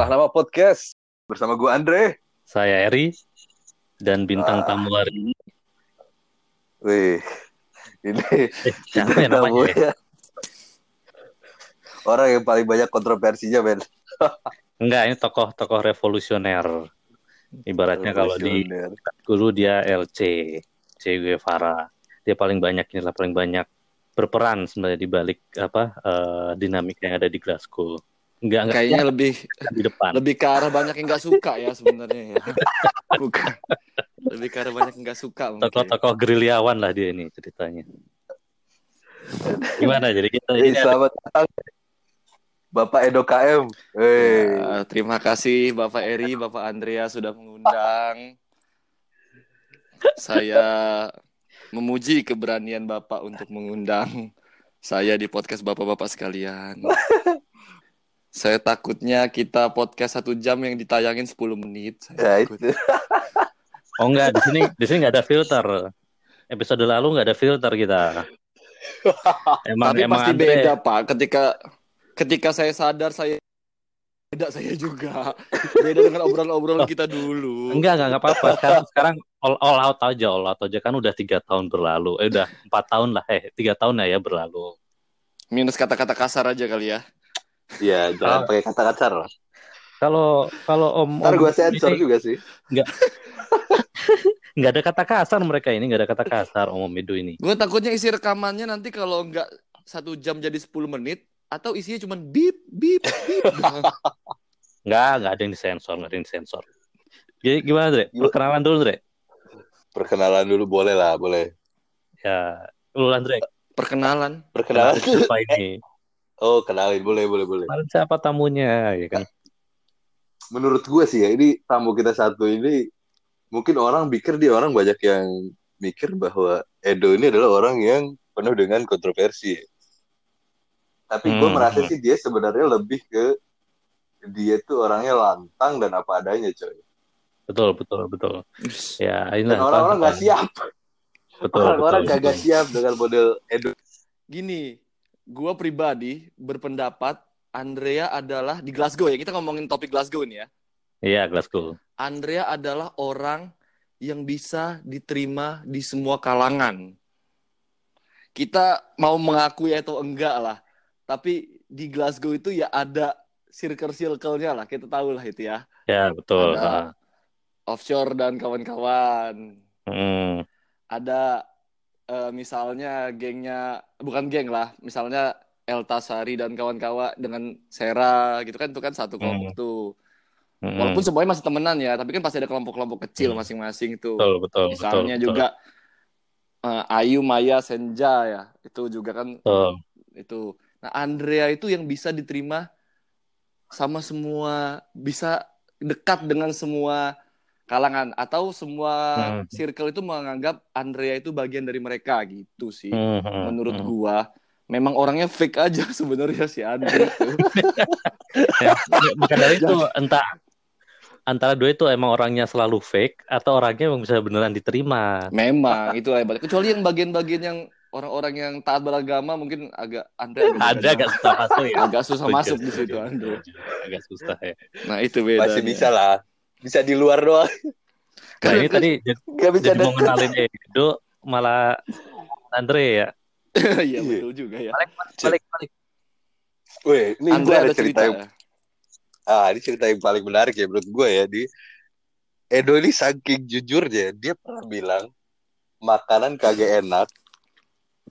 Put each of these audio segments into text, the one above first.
Salah nama podcast bersama gue Andre. Saya Eri dan bintang Ah. tamu hari ini. Wih, ini Eh, siapa ya bintang namanya? ya? Orang yang paling banyak kontroversinya, men. Enggak, ini tokoh-tokoh revolusioner. Ibaratnya kalau di dulu dia LC, Che Guevara. Dia paling banyak inilah paling banyak berperan sebenarnya di balik apa eh, dinamika yang ada di Glasgow. Enggak enggak Kayaknya lebih di depan. lebih ke arah banyak yang nggak suka ya sebenarnya ya. Bukan. Lebih ke arah banyak yang nggak suka. Tokoh-tokoh gerilyawan lah dia ini ceritanya. Gimana jadi kita ini selamat datang. Bapak Edo KM. Wey. Ya, terima kasih Bapak Eri, Bapak Andrea sudah mengundang. Saya memuji keberanian Bapak untuk mengundang saya di podcast Bapak-bapak sekalian. Saya takutnya kita podcast satu jam yang ditayangin 10 menit. Ya, Saya takut. itu. Oh enggak, di sini di sini nggak ada filter. Episode lalu nggak ada filter kita. Emang Tapi emang pasti Andre- beda Pak. Ketika ketika saya sadar saya beda saya juga. Beda dengan obrolan-obrolan kita dulu. Enggak, enggak, enggak apa-apa. Sekarang, sekarang all, all out aja, all out aja. Kan udah tiga tahun berlalu. Eh, udah empat tahun lah. Eh, tiga tahun ya ya berlalu. Minus kata-kata kasar aja kali ya. Ya, jangan Ah. pakai kata kasar. lah. Kalau kalau om, Ntar gue sensor ini juga sih. nggak ada kata kasar mereka ini, nggak ada kata kasar om Mido ini. Gue takutnya isi rekamannya nanti kalau nggak satu jam jadi 10 menit atau isinya cuma bip bip bip. doang. Nggak, nggak ada yang disensor, nggak ada yang disensor. Jadi gimana, Dre? Perkenalan dulu, Dre. Perkenalan dulu boleh lah, boleh. Ya, lu Andre. Perkenalan. Perkenalan. Siapa ini? Oh, kenalin boleh, boleh, boleh. Kemarin siapa tamunya, ya kan? menurut gue sih ya ini tamu kita satu ini mungkin orang pikir dia orang banyak yang mikir bahwa Edo ini adalah orang yang penuh dengan kontroversi. Tapi gue Hmm. merasa sih dia sebenarnya lebih ke dia tuh orangnya lantang dan apa adanya coy. Betul, betul, betul. Ya, Dan inilah. orang-orang nggak siap. Betul, Orang-orang betul. siap dengan model Edo. Gini, gue pribadi berpendapat Andrea adalah di Glasgow ya. Kita ngomongin topik Glasgow nih ya. Iya, Glasgow. Andrea adalah orang yang bisa diterima di semua kalangan. Kita mau mengakui atau enggak lah. Tapi di Glasgow itu ya ada circle-circle-nya lah. Kita tahu lah itu ya. Ya, betul. Ada offshore dan kawan-kawan. Ah. Hmm. Ada eh, misalnya gengnya, bukan geng lah. Misalnya Eltasari dan kawan-kawan dengan Sera gitu kan. Itu kan satu kelompok tuh. Hmm. Walaupun semuanya masih temenan ya, tapi kan pasti ada kelompok-kelompok kecil Hmm. masing-masing tuh. betul, betul, Misalnya betul, juga eh, Ayu, Maya, Senja ya, itu juga kan Betul. itu. Nah Andrea itu yang bisa diterima sama semua, bisa dekat dengan semua kalangan atau semua Hmm. circle itu menganggap Andrea itu bagian dari mereka gitu sih. Hmm, hmm, Menurut hmm. gua, memang orangnya fake aja sebenarnya si Andrea itu. Ya, bukan dari itu entah antara dua itu emang orangnya selalu fake atau orangnya emang bisa beneran diterima. Memang itu hebat. Kecuali yang bagian-bagian yang orang-orang yang taat beragama mungkin agak Andre agak Ada agak susah masuk ya. agak susah masuk di situ Andre. Agak susah ya. Nah itu beda. Masih bisa lah. Bisa di luar doang. Nah ini tadi jadi, Gak bisa jadi mau kenalin Edo malah Andre ya. Iya betul juga ya. Balik balik balik. Weh, ini Andre ada cerita cerita. yang Ah, ini cerita yang paling menarik ya menurut gue ya di Edo ini saking jujurnya dia pernah bilang makanan kagak enak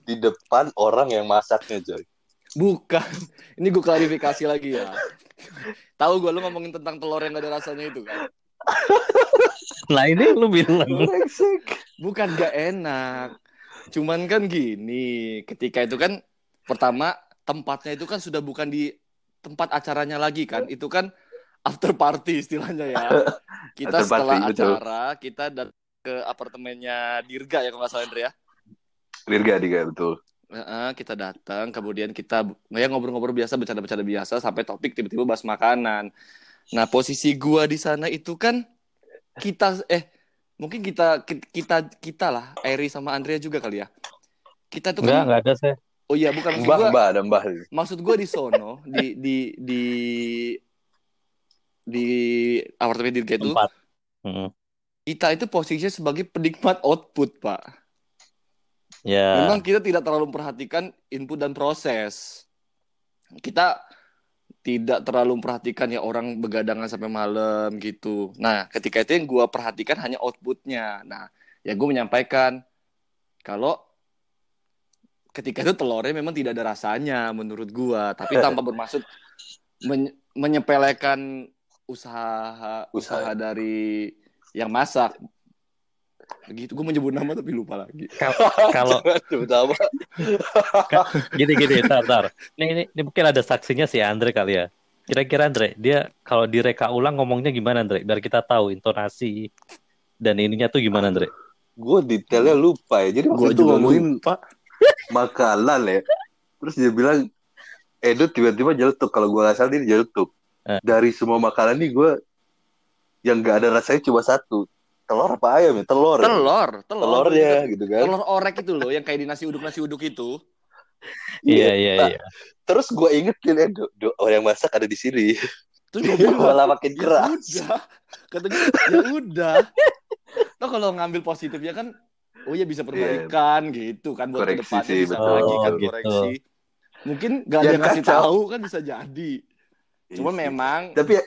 di depan orang yang masaknya Joy. Bukan. Ini gue klarifikasi lagi ya. Tahu gue lu ngomongin tentang telur yang gak ada rasanya itu kan? Nah ini lu bilang Bukan gak enak. Cuman kan gini, ketika itu kan pertama tempatnya itu kan sudah bukan di tempat acaranya lagi kan. Itu kan after party istilahnya ya. Kita After setelah party, betul. acara kita datang ke apartemennya Dirga ya kalau nggak salah Andre ya. Dirga Dirga betul. Kita datang, kemudian kita ya ngobrol-ngobrol biasa, bercanda-bercanda biasa sampai topik tiba-tiba bahas makanan. Nah, posisi gua di sana itu kan kita eh mungkin kita kita kita lah, Eri sama Andrea juga kali ya. Kita tuh enggak kan enggak ada saya. Oh iya, bukan maksud Mbah, gua mbah, ada mbah. maksud gua di sono di di di di apartemen Dirga itu Empat. Mm. kita itu posisinya sebagai penikmat output pak Ya. memang kita tidak terlalu memperhatikan input dan proses kita tidak terlalu memperhatikan ya orang begadangan sampai malam gitu. Nah ketika itu yang gue perhatikan hanya outputnya. Nah ya gue menyampaikan kalau ketika itu telurnya memang tidak ada rasanya menurut gue tapi tanpa bermaksud men- menyepelekan usaha usaha. dari yang masak begitu gue menyebut nama tapi lupa lagi Kalau terutama gini gini, tar, tar. Ini, ini, ini mungkin ada saksinya si Andre kali ya. Kira-kira Andre, dia kalau direka ulang ngomongnya gimana Andre? Biar kita tahu intonasi dan ininya tuh gimana Andre? gue detailnya lupa ya jadi gue waktu itu juga ngomongin lupa makanan ya terus dia bilang Edo tiba-tiba jeletuk kalau gue nggak salah dia jeletuk Eh. dari semua makanan nih gue yang nggak ada rasanya cuma satu telur apa ayam ya telur ya? telur telur telurnya gitu kan telur orek itu loh yang kayak di nasi uduk nasi uduk itu Iya iya Nah, iya. terus gue ingetin Edo Do, orang yang masak ada di sini terus gue bilang malah makin ya keras udah katanya ya udah Lo kalau ngambil positifnya kan oh ya bisa perbaikan gitu kan buat Koreksi ke depannya sih, bisa betul. lagi kan Oh, gitu. koreksi mungkin gak ada Ya, yang ngasih kacau. tahu kan bisa jadi cuma Iya sih. memang tapi ya,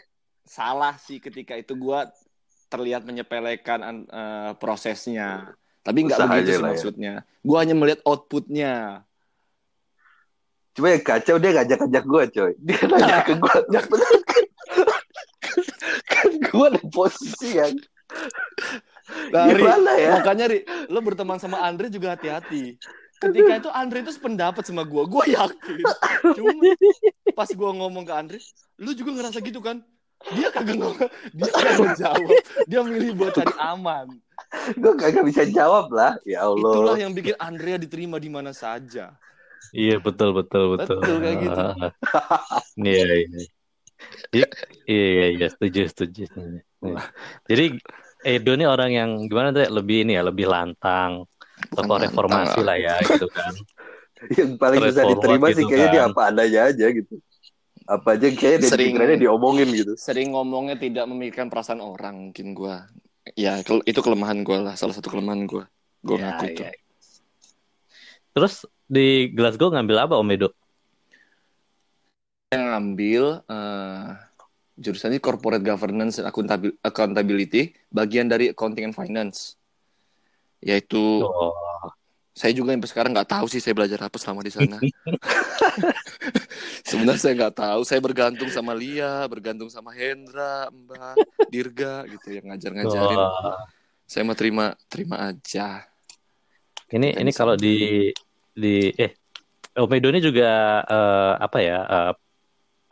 salah sih ketika itu gua terlihat menyepelekan an- eh, prosesnya. Tapi nggak begitu sih ya. maksudnya. Gua hanya melihat outputnya. Cuma yang kacau dia ngajak-ngajak gue coy. Dia nanya ke gue Ya. kan gue di posisi yang Nah, Ri, gimana ya? makanya Ri, lo berteman sama Andre juga hati-hati. Ketika itu Andre itu sependapat sama gua. Gua yakin. Cuma pas gua ngomong ke Andre lu juga ngerasa gitu kan dia kagak ngomong dia kagak menjawab dia milih buat cari aman gue kagak bisa jawab lah ya Allah itulah yang bikin Andrea diterima di mana saja Iya betul betul betul. Betul, kayak gitu. Iya iya. Iya iya iya setuju setuju. Jadi Edo ini orang yang gimana tuh lebih ini ya lebih lantang tokoh reformasi lah ya gitu kan. yang paling bisa diterima sih gitu kayaknya dia kan. apa adanya aja gitu apa aja kayaknya dari Sering. pikirannya diomongin gitu sering ngomongnya tidak memikirkan perasaan orang mungkin gua ya itu kelemahan gua lah salah satu kelemahan gua gua Ya, ngaku itu ya. Terus di Glasgow ngambil apa Om Edo? yang ngambil eh jurusan ini corporate governance and accountabil- accountability bagian dari accounting and finance yaitu Oh, saya juga sampai sekarang nggak tahu sih saya belajar apa selama di sana sebenarnya saya nggak tahu saya bergantung sama Lia bergantung sama Hendra Mbak Dirga gitu yang ngajar-ngajarin wah. saya mau terima terima aja Ini Kita ini kalau di di eh Om Edo ini juga eh, apa ya eh,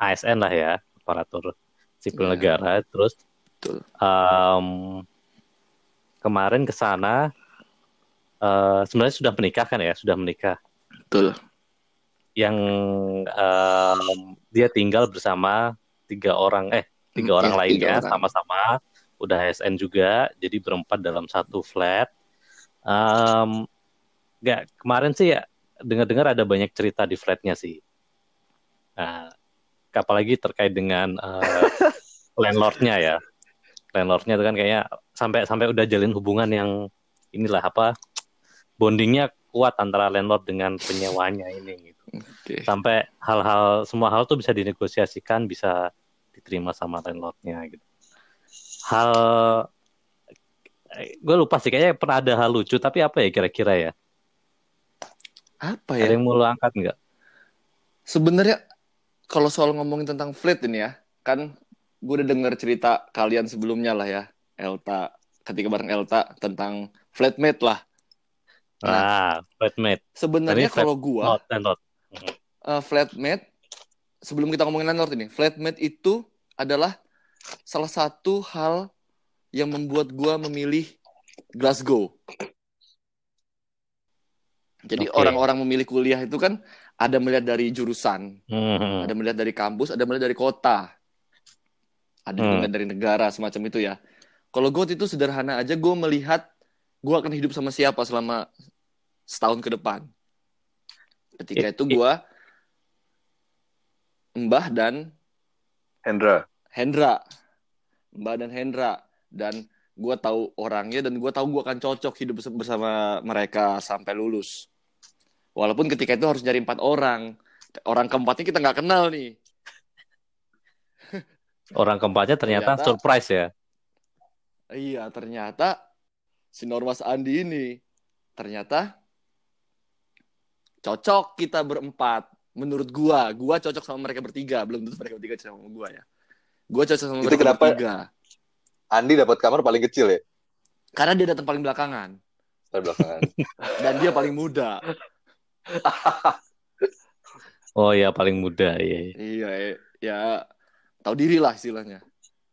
ASN lah ya aparatur sipil Ya. negara terus Betul. em, kemarin ke sana eh, sebenarnya sudah menikah kan ya? Sudah menikah. Betul. Yang em, dia tinggal bersama tiga orang eh tiga Hmm, orang iya, lainnya sama-sama. Udah ASN juga jadi berempat dalam satu flat. Em, nggak kemarin sih ya dengar-dengar ada banyak cerita di flatnya sih. Nah apalagi terkait dengan eh, landlordnya ya. Landlordnya itu kan kayaknya sampai sampai udah jalin hubungan yang inilah apa bondingnya kuat antara landlord dengan penyewanya ini gitu. Oke. Sampai hal-hal semua hal tuh bisa dinegosiasikan bisa diterima sama landlordnya gitu. Hal gue lupa sih kayaknya pernah ada hal lucu tapi apa ya kira-kira ya? Apa ada ya yang mau lo angkat nggak? Sebenarnya kalau soal ngomongin tentang flat ini ya kan gue udah denger cerita kalian sebelumnya lah ya Elta ketika bareng Elta tentang flatmate lah Nah. nah flatmate sebenarnya flat- kalau gua not eh, flatmate sebelum kita ngomongin landlord ini flatmate itu adalah salah satu hal yang membuat gua memilih Glasgow jadi Oke. orang-orang memilih kuliah itu kan ada melihat dari jurusan Hmm. ada melihat dari kampus, ada melihat dari kota, ada Hmm. melihat dari negara semacam itu ya. Kalau gue itu sederhana aja, gue melihat gue akan hidup sama siapa selama setahun ke depan. Ketika I- itu gue Mbah dan Hendra Hendra. Mbak dan Hendra dan gue tahu orangnya dan gue tahu gue akan cocok hidup bers- bersama mereka sampai lulus. Walaupun ketika itu harus nyari empat orang, orang keempatnya kita nggak kenal nih. Orang keempatnya ternyata, Ternyata- surprise ya. Iya, ternyata si Normas Andi ini ternyata cocok kita berempat. Menurut gua, gua cocok sama mereka bertiga. Belum tentu mereka bertiga cocok sama gua ya. Gua cocok sama Itu mereka kenapa? bertiga. Andi dapat kamar paling kecil ya Karena dia datang paling belakangan dari belakangan. dan dia paling muda. Oh ya paling muda ya. Iya, ya tahu diri lah istilahnya.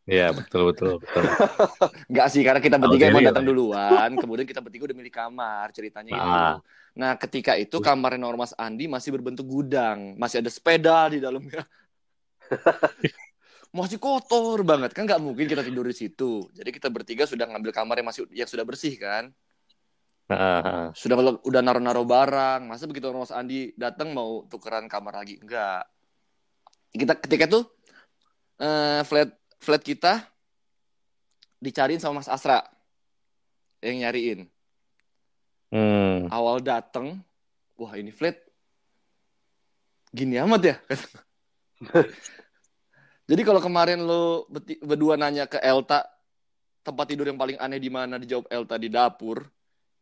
Ya betul betul betul. Enggak sih, karena kita bertiga emang diri datang duluan, kemudian kita bertiga udah milih kamar, ceritanya itu. Ah. Nah, ketika itu kamar Normas Andi masih berbentuk gudang, masih ada sepeda di dalamnya. masih kotor banget kan nggak mungkin kita tidur di situ. Jadi kita bertiga sudah ngambil kamar yang masih yang sudah bersih kan. Ah, Sudah udah naruh-naruh barang. Masa begitu Normas Andi datang mau tukeran kamar lagi? Enggak. Kita ketika itu eh, flat flat kita dicariin sama Mas Asra yang nyariin. Hmm. awal dateng, wah ini flat gini amat ya. Jadi kalau kemarin lo berdua nanya ke Elta tempat tidur yang paling aneh di mana dijawab Elta di dapur,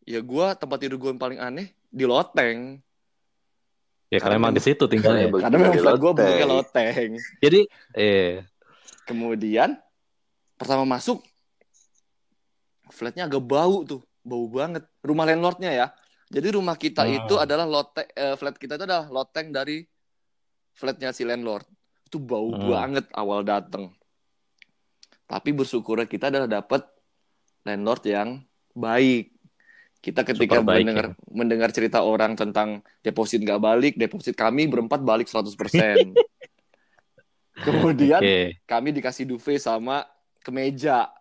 ya gua tempat tidur gua yang paling aneh di loteng. Ya karena Karena emang di situ tinggalnya. Karena Karena memang flat gua loteng. bentuknya loteng. Jadi eh Kemudian pertama masuk flatnya agak bau tuh, bau banget. Rumah landlordnya ya. Jadi rumah kita Hmm. itu adalah loteng, eh, flat kita itu adalah loteng dari flatnya si landlord. Itu bau Hmm. banget awal dateng. Tapi bersyukur kita adalah dapat landlord yang baik. Kita ketika Super baik, mendengar mendengar cerita orang tentang deposit nggak balik, deposit kami berempat balik 100%. Kemudian oke. kami dikasih duvet sama kemeja.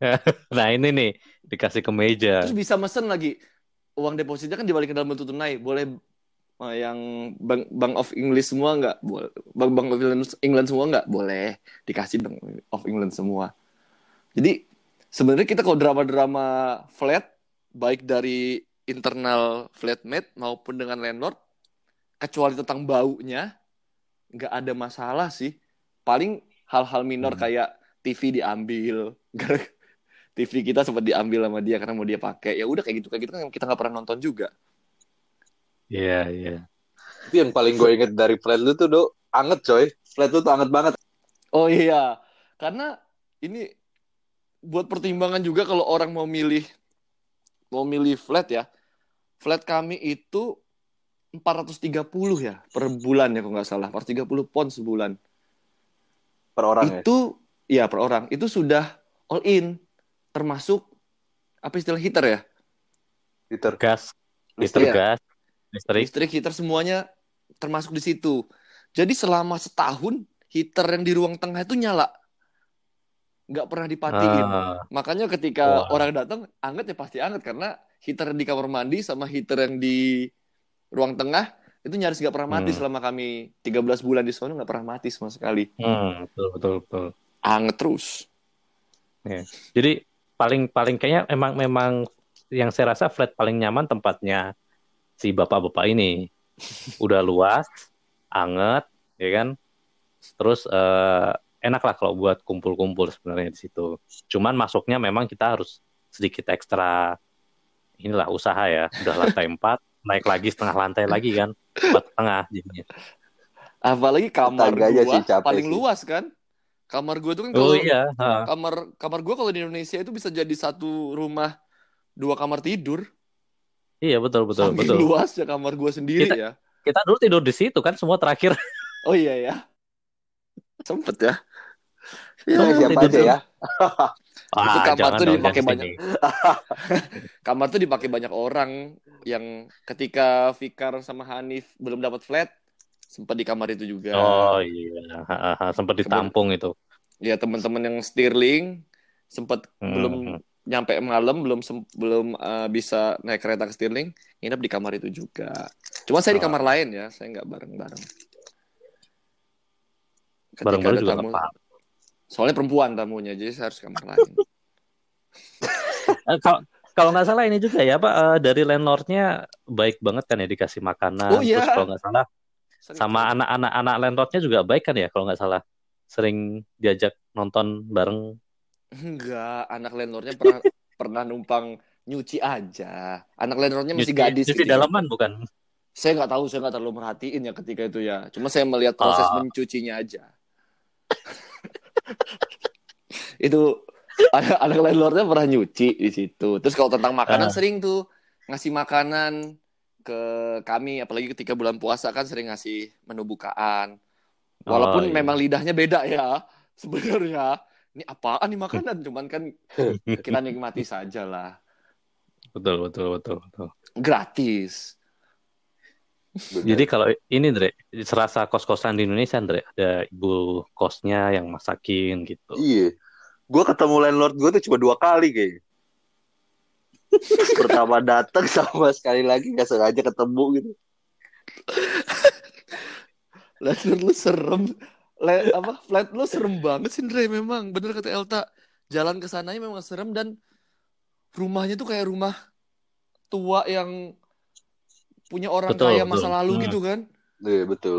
Nah ini nih dikasih ke meja. Terus bisa mesen lagi. Uang depositnya kan dibalik ke dalam bentuk tunai. Boleh eh, yang Bank Bank of English semua nggak? Boleh. Bank Bank of England, England semua nggak? Boleh. Dikasih Bank of England semua. Jadi sebenarnya kita kalau drama-drama flat baik dari internal flatmate maupun dengan landlord kecuali tentang baunya nggak ada masalah sih. Paling hal-hal minor Hmm. kayak TV diambil. TV kita sempat diambil sama dia karena mau dia pakai. Ya udah kayak gitu kayak gitu kan kita nggak pernah nonton juga. Iya iya. Tapi yang paling gue inget dari flat lu tuh, Do, anget coy. Flat lu tuh anget banget. Oh iya, karena ini buat pertimbangan juga kalau orang mau milih mau milih flat ya. Flat kami itu 430 ya per bulan ya kalau nggak salah, 430 pound sebulan. Per orang ya. itu ya per orang itu sudah all in termasuk apa istilah heater ya? Liter. Gas, listrik Iya. gas, listrik. Listrik heater semuanya termasuk di situ. Jadi selama setahun heater yang di ruang tengah itu nyala. Nggak pernah dipatiin. Ah, Makanya ketika Wah. orang datang, anget ya pasti anget karena heater yang di kamar mandi sama heater yang di ruang tengah itu nyaris nggak pernah mati Hmm. selama kami 13 bulan di sana nggak pernah mati sama sekali. hmm, betul betul betul. Anget terus. Jadi paling paling kayaknya emang memang yang saya rasa flat paling nyaman tempatnya si bapak-bapak ini. Udah luas, anget, ya kan? Terus eh, enak lah kalau buat kumpul-kumpul sebenarnya di situ. Cuman masuknya memang kita harus sedikit ekstra inilah usaha ya. Udah lantai 4, naik lagi setengah lantai lagi kan. Empat setengah jadinya. Apalagi kamar Tetangganya gua sih capek paling sih. luas kan. Kamar gua tuh kan Oh kalau iya, ha. kamar kamar gua kalau di Indonesia itu bisa jadi satu rumah dua kamar tidur. iya betul betul Saking betul. luasnya kamar gua sendiri Kita- ya. Kita dulu tidur di situ kan semua terakhir. Oh iya ya. Sempet ya. Ya, Oh, siapa aja ya. Itu kamar tuh dipakai banyak. Kamar tuh dipakai banyak orang yang ketika Fikar sama Hanif belum dapat flat sempat di kamar itu juga. Oh iya, sempat ditampung itu. Ya teman-teman yang Stirling sempat Hmm. belum nyampe malam belum belum uh, bisa naik kereta ke Stirling nginep di kamar itu juga. Cuma saya di Oh. kamar lain ya, saya nggak bareng-bareng. Ketika Bareng-bareng ada juga tamu- apa-apa. Soalnya perempuan tamunya, jadi saya harus kamar lain. Eh, kalau kalau nggak salah ini juga ya Pak eh, dari landlordnya baik banget kan ya dikasih makanan. Oh, iya. Terus kalau nggak salah Sering sama anak-anak anak landlordnya juga baik kan ya kalau nggak salah. Sering diajak nonton bareng. Enggak, anak landlordnya pernah pernah numpang nyuci aja. Anak landlordnya masih Nyuci- gadis nyuci gitu. dalaman bukan? Saya nggak tahu, saya nggak terlalu merhatiin ya ketika itu ya. Cuma saya melihat proses Ah. mencucinya aja. itu anak, anak landlordnya pernah nyuci di situ. Terus kalau tentang makanan Ah. sering tuh ngasih makanan ke kami, apalagi ketika bulan puasa kan sering ngasih menu bukaan. Walaupun Oh, iya. memang lidahnya beda ya sebenarnya. Ini apaan nih makanan? Cuman kan kita nikmati saja lah. Betul betul betul betul. Gratis. Jadi kalau ini Dre, serasa kos-kosan di Indonesia Dre, ada ibu kosnya yang masakin gitu. Iya. Gue ketemu landlord gue tuh cuma dua kali kayaknya. Pertama datang sama sekali lagi gak sengaja ketemu gitu. Landlord lu serem. Le, apa flat lu serem banget sih Andre memang. Bener kata Elta. Jalan ke sananya memang serem dan rumahnya tuh kayak rumah tua yang punya orang Betul, kaya betul. masa lalu Hmm. gitu kan. Iya betul.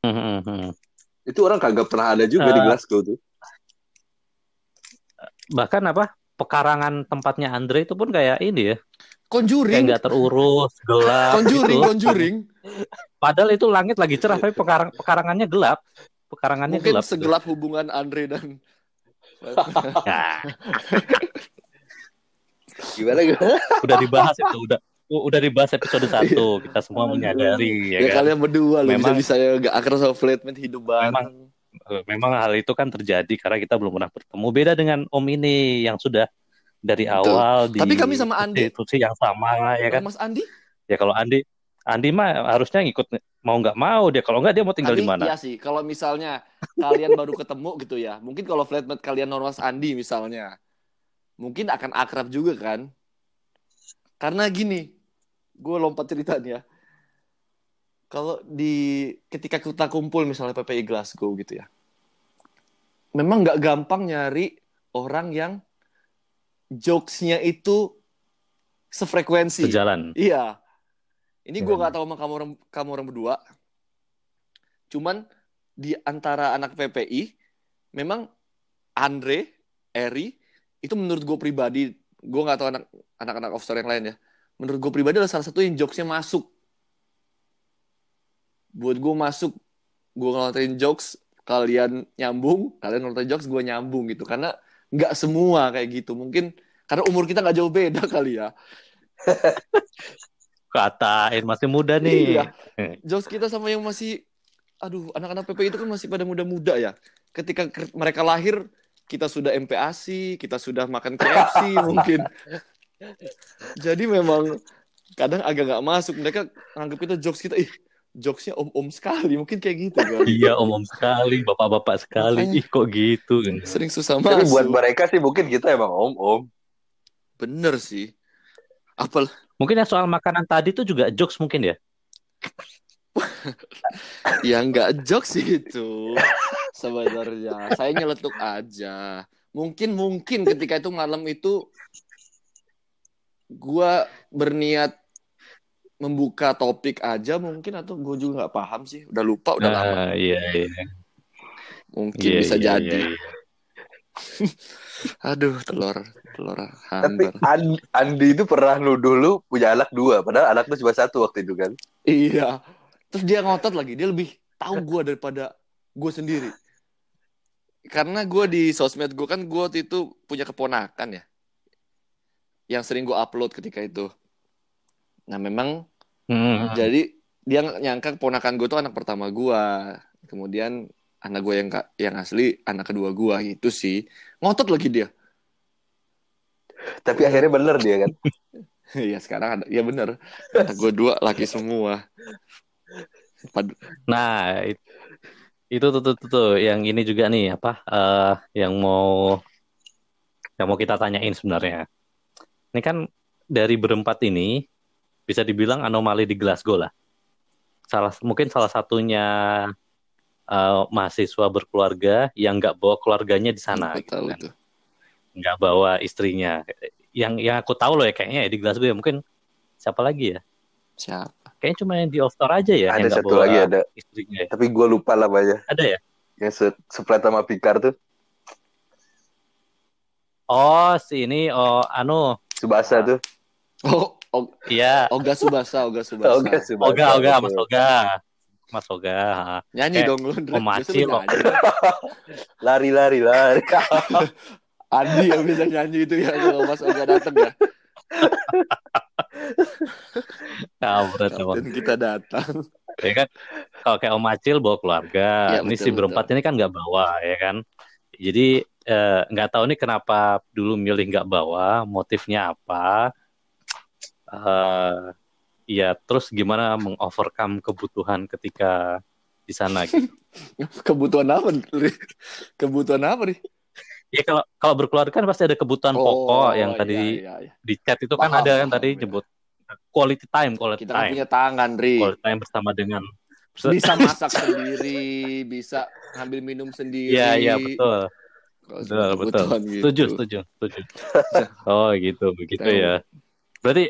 Hmm, hmm, hmm. Itu orang kagak pernah ada juga di Eh. Glasgow tuh. Bahkan apa pekarangan tempatnya Andre itu pun kayak ini ya, kayak Conjuring. nggak terurus, gelap. Conjuring, gitu. conjuring. Padahal itu langit lagi cerah, tapi pekarang pekarangannya gelap. Pekarangannya Mungkin gelap. gitu. segelap hubungan Andre dan Ya, Gimana gimana? udah dibahas itu, udah udah dibahas episode satu. Kita semua Aduh. menyadari ya, ya, kan? kalian berdua loh Memang- bisa bisa gak akrab sama flatmate hidup bareng. Eh, Memang hal itu kan terjadi karena kita belum pernah bertemu. Beda dengan Om ini yang sudah dari Betul. awal di Tapi kami sama Andi. institusi yang sama ya kan. Mas Andi? Ya kalau Andi Andi mah harusnya ngikut mau nggak mau dia kalau nggak dia mau tinggal di mana. iya sih, kalau misalnya kalian baru ketemu gitu ya, mungkin kalau flatmate kalian normal Andi misalnya, mungkin akan akrab juga kan? Karena gini, gue lompat ceritanya. Kalau di ketika kita kumpul misalnya PPI Glasgow gitu ya, memang nggak gampang nyari orang yang jokesnya itu sefrekuensi. Sejalan. Iya. Ini gue Hmm. gak tahu sama kamu orang, kamu orang berdua. Cuman di antara anak PPI, memang Andre, Eri, itu menurut gue pribadi, gue gak tahu anak anak-anak offshore yang lain ya. Menurut gue pribadi adalah salah satu yang jokesnya masuk. Buat gue masuk, gue ngelontarin jokes, kalian nyambung, kalian ngelontarin jokes, gue nyambung gitu. Karena nggak semua kayak gitu. Mungkin karena umur kita nggak jauh beda kali ya. Katain masih muda nih. Iya. Jokes kita sama yang masih aduh, anak-anak PP itu kan masih pada muda-muda ya. Ketika ke- mereka lahir, kita sudah MPASI, kita sudah makan KFC mungkin. Jadi memang kadang agak nggak masuk. Mereka anggap kita jokes kita, ih, jokesnya om-om sekali. Mungkin kayak gitu kan. Iya om-om sekali, bapak-bapak sekali. Makanya. Ih kok gitu kan. Sering susah Tapi masuk. buat mereka sih mungkin kita emang om-om. Bener sih. Apal Mungkin yang soal makanan tadi tuh juga jokes mungkin ya. ya nggak jokes sih itu sebenarnya. Saya nyeletuk aja. Mungkin mungkin ketika itu malam itu gua berniat membuka topik aja mungkin atau gue juga nggak paham sih. Udah lupa, udah lama. Ah, iya iya. Mungkin Iya, bisa iya, jadi. iya, iya. Aduh, telur telur Tapi hambar. An- Andi itu pernah nuduh lu punya anak dua, padahal anak lu cuma satu waktu itu kan. Iya. Terus dia ngotot lagi, dia lebih tahu gue daripada gue sendiri. Karena gue di sosmed gue kan gue waktu itu punya keponakan ya. Yang sering gue upload ketika itu. Nah memang Hmm. jadi dia ng- nyangka keponakan gue tuh anak pertama gue. Kemudian anak gue yang yang asli anak kedua gue gitu sih. Ngotot lagi dia. Tapi akhirnya bener dia kan. Iya sekarang ada, ya bener. Anak gue dua laki semua. Pad- Nah, it- itu tuh, tuh, tuh, tuh, yang ini juga nih apa eh yang mau yang mau kita tanyain sebenarnya. Ini kan dari berempat ini bisa dibilang anomali di Glasgow lah. Salah mungkin salah satunya eh, mahasiswa berkeluarga yang nggak bawa keluarganya di sana gitu kan. itu. nggak bawa istrinya yang yang aku tahu loh ya kayaknya ya di Glasgow ya mungkin siapa lagi ya Siapa? kayaknya cuma yang di All Star aja ya yang Ada nggak satu bawa lagi ada, istrinya ya. tapi gue lupa lah banyak. ada ya Yang se seplet sama Pikar tuh, oh si ini oh anu Subasa tuh. Oh iya Oga Subasa, Oga Subasa. Oga, Subasa. Oga Oga Mas betul. Oga Mas Oga ha. Nyanyi Eh, dong lu. Om. nyanyi. Lari, lari, lari. Andi yang bisa nyanyi itu ya kalau Mas Oga datang ya. Kampret emang. Dan kita datang. ya kan kalau kayak Om Acil bawa keluarga Iya, ini betul, si berempat ini kan nggak bawa ya kan jadi eh, nggak tahu nih kenapa dulu milih nggak bawa motifnya apa eh ya terus gimana mengovercome kebutuhan ketika di sana gitu. Kebutuhan apa? Ri? Kebutuhan apa nih? ya kalau kalau berkeluarga kan pasti ada kebutuhan pokok yang tadi iya, iya. di chat itu kan Paham, ada kan paham, tadi ya. nyebut quality time quality Kita kan time punya tangan, Ri. quality time bersama dengan Bisa masak sendiri, bisa ngambil minum sendiri. Iya iya betul betul betul gitu. setuju setuju setuju oh gitu begitu ya berarti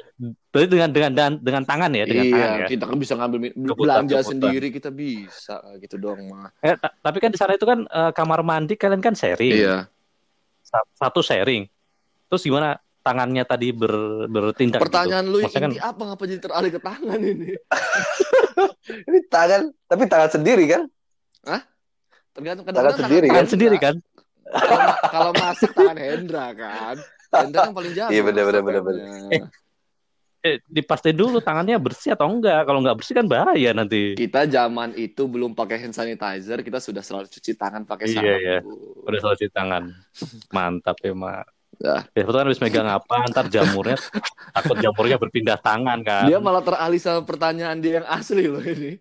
berarti dengan dengan dengan, dengan tangan ya dengan iya, tangan ya kita kan bisa ngambil belanja kebutuhan. sendiri kita bisa gitu dong mah. eh, ta- tapi kan di sana itu kan eh, kamar mandi kalian kan sharing Iya. Sa- satu sharing terus gimana tangannya tadi ber, bertindak Pertanyaan gitu? lu Maksudnya kan inti apa ngapa jadi teralih ke tangan ini? Ini tangan, tapi tangan sendiri kan? Tergantung Tangan kadang-kadang sendiri tangan Hendra. sendiri kan Kalau ma- kalau masak tangan Hendra kan. Hendra kan paling jago. Iya, bener, bener, masakannya. bener, Eh. eh, dipastiin dulu tangannya bersih atau enggak kalau nggak bersih kan bahaya nanti Kita zaman itu belum pakai hand sanitizer, kita sudah selalu cuci tangan pakai Iya, sabun. iya. udah selalu cuci tangan mantap ya mak ya betul kan habis megang apa ntar jamurnya takut jamurnya berpindah tangan kan Dia malah teralih sama pertanyaan dia yang asli loh ini.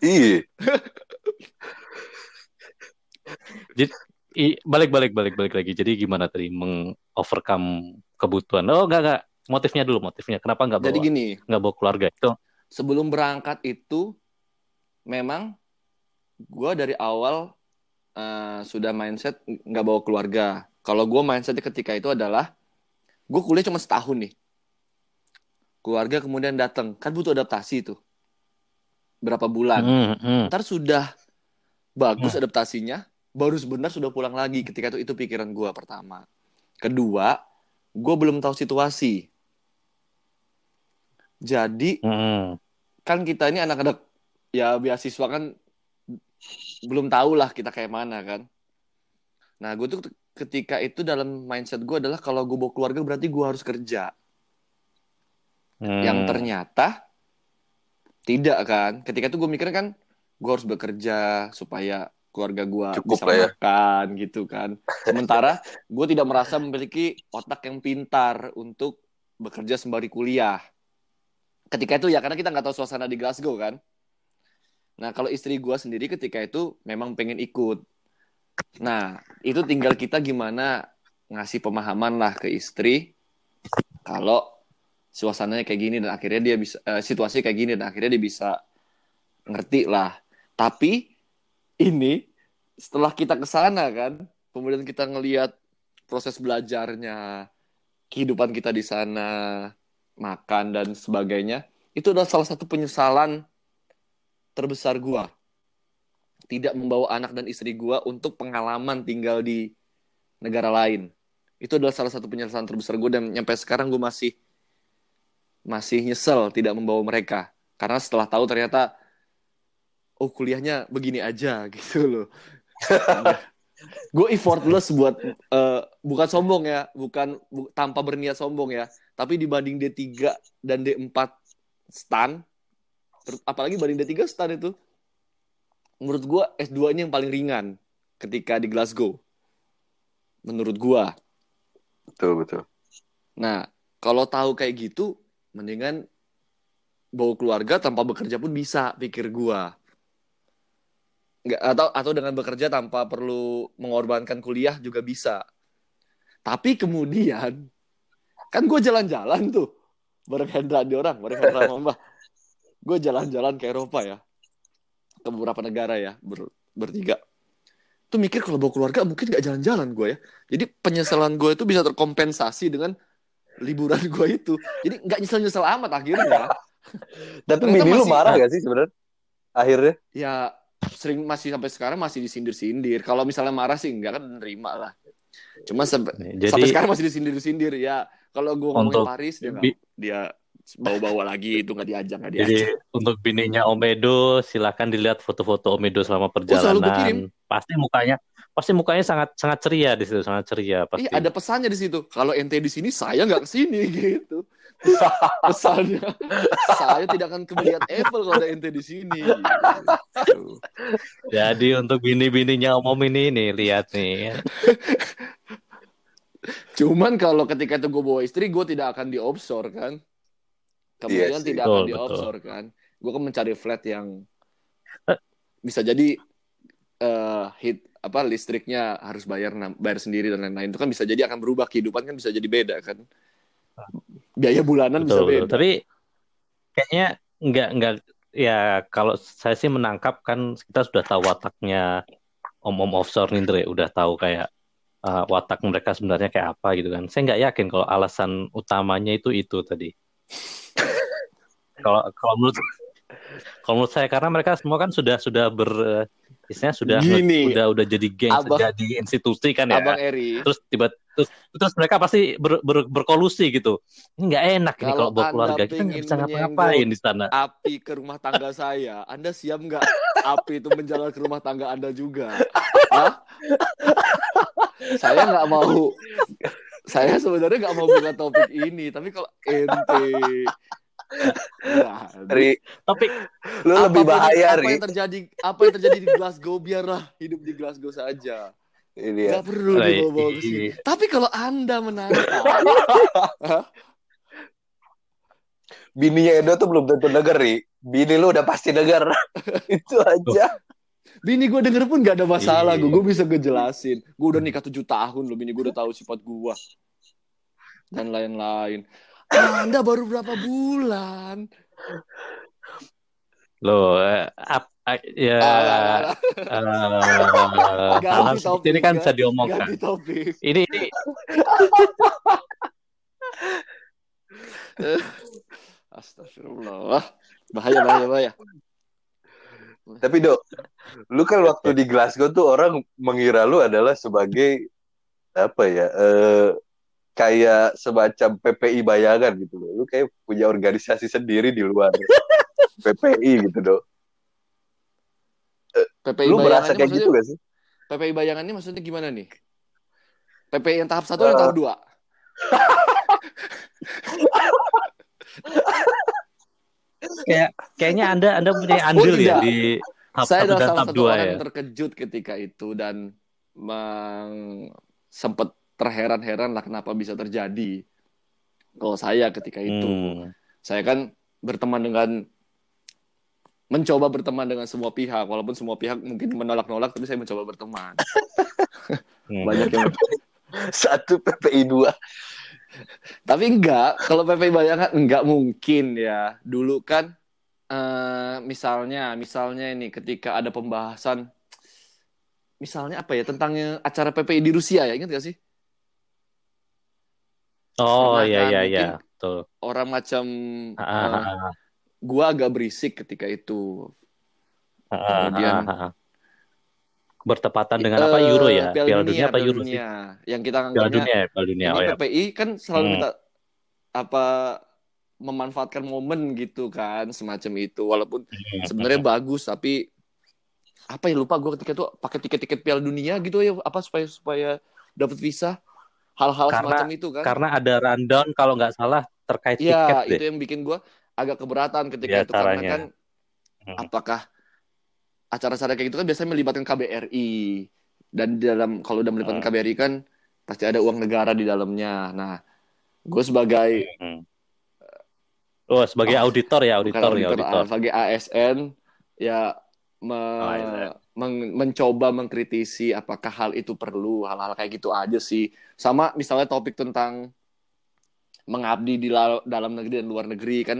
Iya. I, balik balik balik balik lagi. Jadi gimana tadi mengovercome kebutuhan? Oh enggak enggak. Motifnya dulu motifnya. Kenapa enggak bawa Jadi gini, enggak bawa keluarga itu? sebelum berangkat itu memang gue dari awal eh, sudah mindset nggak bawa keluarga. Kalau gue mindsetnya ketika itu adalah gue kuliah cuma setahun nih. Keluarga kemudian datang, kan butuh adaptasi tuh. Berapa bulan? Hmm, hmm. Ntar sudah bagus adaptasinya, baru sebentar sudah pulang lagi. Ketika itu itu pikiran gue pertama. Kedua, gue belum tahu situasi. Jadi hmm. kan kita ini anak-anak ya beasiswa kan belum tahu lah kita kayak mana kan. Nah gue tuh ketika itu dalam mindset gue adalah kalau gue bawa keluarga berarti gue harus kerja. Hmm. Yang ternyata tidak kan. Ketika itu gue mikir kan gue harus bekerja supaya keluarga gue Cukup bisa lah ya. makan gitu kan. Sementara gue tidak merasa memiliki otak yang pintar untuk bekerja sembari kuliah. Ketika itu ya karena kita nggak tahu suasana di Glasgow kan. Nah kalau istri gue sendiri ketika itu memang pengen ikut. Nah itu tinggal kita gimana ngasih pemahaman lah ke istri kalau suasananya kayak gini dan akhirnya dia bisa eh, situasi kayak gini dan akhirnya dia bisa ngerti lah. Tapi ini setelah kita ke sana kan, kemudian kita ngelihat proses belajarnya, kehidupan kita di sana, makan dan sebagainya, itu adalah salah satu penyesalan terbesar gua. Tidak membawa anak dan istri gua untuk pengalaman tinggal di negara lain. Itu adalah salah satu penyesalan terbesar gue dan nyampe sekarang gue masih masih nyesel tidak membawa mereka karena setelah tahu ternyata oh kuliahnya begini aja gitu loh gue effortless buat eh, bukan sombong ya bukan bu- tanpa berniat sombong ya tapi dibanding D3 dan D4 stan apalagi banding D3 stan itu menurut gue S2 nya yang paling ringan ketika di Glasgow menurut gue Betul, betul. Nah, kalau tahu kayak gitu, mendingan bawa keluarga tanpa bekerja pun bisa, pikir gua. Nggak, atau atau dengan bekerja tanpa perlu mengorbankan kuliah juga bisa. Tapi kemudian kan gue jalan-jalan tuh bareng Hendra di orang, bareng Hendra Mamba. Gue jalan-jalan ke Eropa ya, ke beberapa negara ya, ber- bertiga tuh mikir kalau bawa keluarga mungkin gak jalan-jalan gue ya jadi penyesalan gue itu bisa terkompensasi dengan liburan gue itu jadi nggak nyesel-nyesel amat akhirnya Tapi bini lu marah gak sih sebenarnya? Akhirnya. ya sering masih sampai sekarang masih disindir-sindir kalau misalnya marah sih enggak kan nerima lah cuma sampai Jadi sampai sekarang masih disindir-sindir ya kalau gue ngomongin Untuk Paris dia bi- dia bawa-bawa lagi itu nggak diajak nggak Jadi diajak untuk bininya Om Edo silakan dilihat foto-foto Om Edo selama Oh, perjalanan. Pasti mukanya pasti mukanya sangat sangat ceria di situ, sangat ceria pasti. Iya ada pesannya di situ. Kalau ente di sini, saya nggak ke sini gitu. Pesannya, saya tidak akan melihat Eiffel kalau ada ente di sini. Gitu. Jadi untuk bini-bininya Om Om ini nih lihat nih. Cuman kalau ketika itu gue bawa istri, gue tidak akan di offshore kan. Kemudian Iya sih. tidak akan Betul, di betul. offshore kan. Gue akan mencari flat yang Eh. bisa jadi eh, hit apa listriknya harus bayar bayar sendiri dan lain-lain itu kan bisa jadi akan berubah kehidupan kan bisa jadi beda kan biaya bulanan bisa Betul, betul. beda Tapi kayaknya nggak nggak ya kalau saya sih menangkap kan kita sudah tahu wataknya om-om offshore nih Ndre, udah tahu kayak uh, watak mereka sebenarnya kayak apa gitu kan. Saya nggak yakin kalau alasan utamanya itu itu tadi. kalau kalau menurut kalau menurut saya karena mereka semua kan sudah sudah ber istilahnya sudah Gini, udah udah jadi geng Abang- jadi institusi kan ya. abang Eri terus tiba terus terus mereka pasti ber, ber- berkolusi gitu ini nggak enak ini Kalau bawa keluarga kita nggak bisa ngapa-ngapain di sana api ke rumah tangga saya, Anda siap nggak api itu menjalar ke rumah tangga Anda juga? Hah? saya nggak mau. Saya sebenarnya nggak mau buka topik ini, tapi kalau ente, nah, Ri, tapi lu lebih bahaya, apa Ri. yang terjadi, apa yang terjadi di Glasgow biarlah hidup di Glasgow saja. Ini ya. Nggak perlu Rai, dibawa ke sini. Tapi kalau Anda menantang, Hah? Bininya Edo tuh belum tentu denger, Ri. Bini lu udah pasti denger. Itu aja. Bini gue denger pun gak ada masalah Iya. gue. Gue bisa ngejelasin. Gue udah nikah tujuh tahun loh. Bini gue udah tahu sifat gue. Dan lain-lain. Anda baru berapa bulan? loh eh, ap- eh, ya eh, hal seperti topik, ini kan ganti- bisa diomongkan ini ini Astagfirullah. Bahaya, bahaya, bahaya. Tapi Dok, lu kan waktu di Glasgow tuh orang mengira lu adalah sebagai apa ya? Eh kayak semacam PPI bayangan gitu loh. Lu kayak punya organisasi sendiri di luar PPI gitu, Dok. PPI Lu merasa kayak gitu gak sih? PPI bayangannya maksudnya gimana nih? PPI yang tahap satu atau yang tahap dua? kayak kayaknya anda anda punya andil Oh, ya tidak. di tahap saya satu adalah dan salah tahap satu dua orang ya yang terkejut ketika itu dan meng... sempat terheran-heran lah kenapa bisa terjadi. Kalau saya ketika itu, Hmm. saya kan berteman dengan mencoba berteman dengan semua pihak, walaupun semua pihak mungkin menolak-nolak, tapi saya mencoba berteman. Hmm. Banyak yang, Satu PPI dua. tapi enggak. Kalau PPI bayangan enggak mungkin ya. Dulu kan, eh, misalnya, misalnya ini ketika ada pembahasan misalnya apa ya tentang acara PPI di Rusia ya ingat gak sih oh Pernah iya kan, iya iya. Betul. orang macam Ah, eh, ah, gua agak berisik ketika itu. Ah, ah, kemudian- ah, ah. bertepatan dengan apa? Euro ya? Eh, Piala Dunia apa Piala Euro sih? Dunia. yang kita Piala Dunia ya Piala Dunia oh ya. PPI kan selalu Hmm. apa memanfaatkan momen gitu kan semacam itu. Walaupun Hmm. sebenarnya bagus tapi apa ya lupa gue ketika itu pakai tiket-tiket Piala Dunia gitu ya apa supaya supaya dapat visa hal-hal Karena- semacam itu kan karena ada rundown kalau nggak salah terkait ya tiket itu deh yang bikin gue agak keberatan ketika Ya, itu karena caranya. kan Hmm. apakah acara-acara kayak gitu kan biasanya melibatkan KBRI dan di dalam kalau udah melibatkan Hmm. KBRI kan pasti ada uang negara di dalamnya nah gue sebagai Hmm. Oh, sebagai Oh, auditor ya, bukan auditor, ya, auditor, auditor. ah, sebagai ASN ya me- Oh, meng- mencoba mengkritisi apakah hal itu perlu hal-hal kayak gitu aja sih sama misalnya topik tentang mengabdi di la- dalam negeri dan luar negeri kan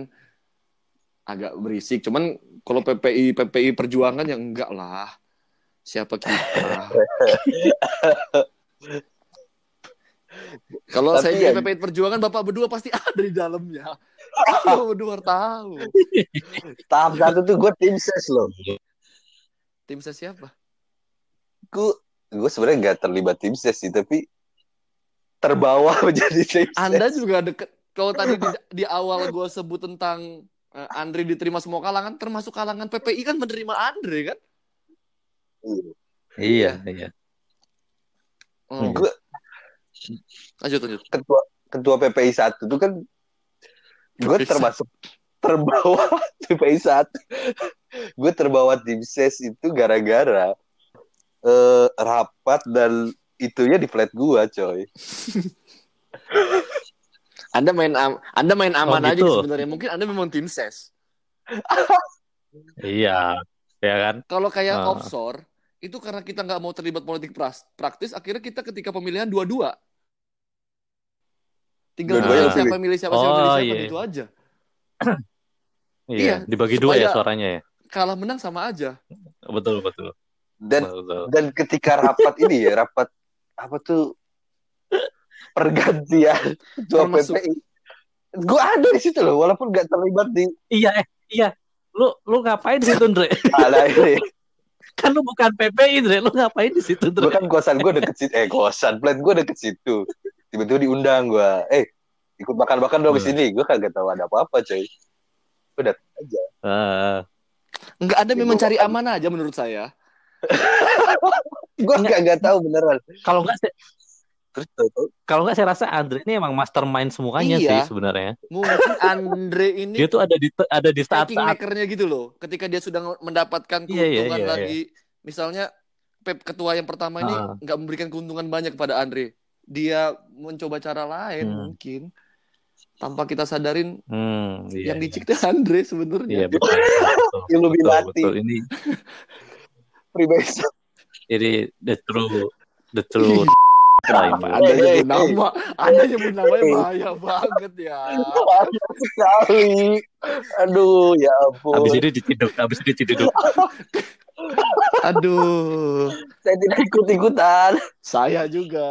agak berisik cuman kalau PPI PPI perjuangan ya enggak lah Siapa kita? Kalau saya ya- PPI Perjuangan, Bapak berdua pasti ada di dalamnya. Bapak berdua tahu. Tahap satu tuh gue tim ses loh. Tim saya siapa? Gue gue sebenarnya nggak terlibat tim ses sih, tapi terbawa menjadi tim ses. Anda juga deket. Kalau tadi di, di awal gue sebut tentang eh, Andre diterima semua kalangan, termasuk kalangan PPI kan menerima Andre kan? Iya, iya. Oh, Gue lanjut lanjut. ketua ketua PPI satu tuh kan gue termasuk terbawa PPI satu. gue terbawa tim ses itu gara-gara eh, rapat dan itunya di flat gua coy. Anda main am- Anda main aman Oh, aja gitu. sebenarnya. Mungkin Anda memang tim ses. Iya, ya kan? Kalau kayak Ah. offshore itu karena kita nggak mau terlibat politik pras- praktis, akhirnya kita ketika pemilihan dua-dua. Tinggal milih lu siapa milih siapa siapa milih Oh, siapa iya. gitu aja. Iya, Iya, dibagi dua ya suaranya ya. Kalah menang sama aja. Betul, betul. Dan betul. dan ketika rapat ini ya rapat apa tuh pergantian ketua Termasuk- PPI. Gue ada di situ loh, walaupun gak terlibat di Iya, eh, iya. Lu lu ngapain di situ, Andre? ala ini. kan lu bukan PPI, Andre. Lu ngapain di situ, Andre? kan kosan gue deket situ, eh kosan, plan gue deket situ. Tiba-tiba diundang gue, eh ikut makan-makan dong ke Hmm. sini. Gue kagak tahu ada apa-apa coy. Gue datang aja. Ah, Enggak Anda Ya, memang cari aman aja menurut saya. Gue kagak tahu beneran. kalau nggak sih, Terus kalau nggak saya rasa Andre ini emang mastermind semuanya Iya. sih sebenarnya. Mungkin Andre ini Dia tuh ada di ada di saat makernya gitu loh. Ketika dia sudah mendapatkan Iya, iya, keuntungan iya, lagi, misalnya Pep ketua yang pertama ini Ah. nggak memberikan keuntungan banyak kepada Andre. Dia mencoba cara lain Hmm. mungkin. Tanpa kita sadarin Hmm, iya, yang iya. dicik tuh Andre sebenarnya. Iya, betul. betul, betul, Illuminati. betul. Ini pribadi. ini the true the true Kenapa time. Anda nyebut nama? Anda nyebut namanya bahaya banget ya. Banyak sekali. Aduh, ya ampun. Habis ini diciduk, habis ini diciduk. Aduh, Saya tidak ikut-ikutan. saya juga.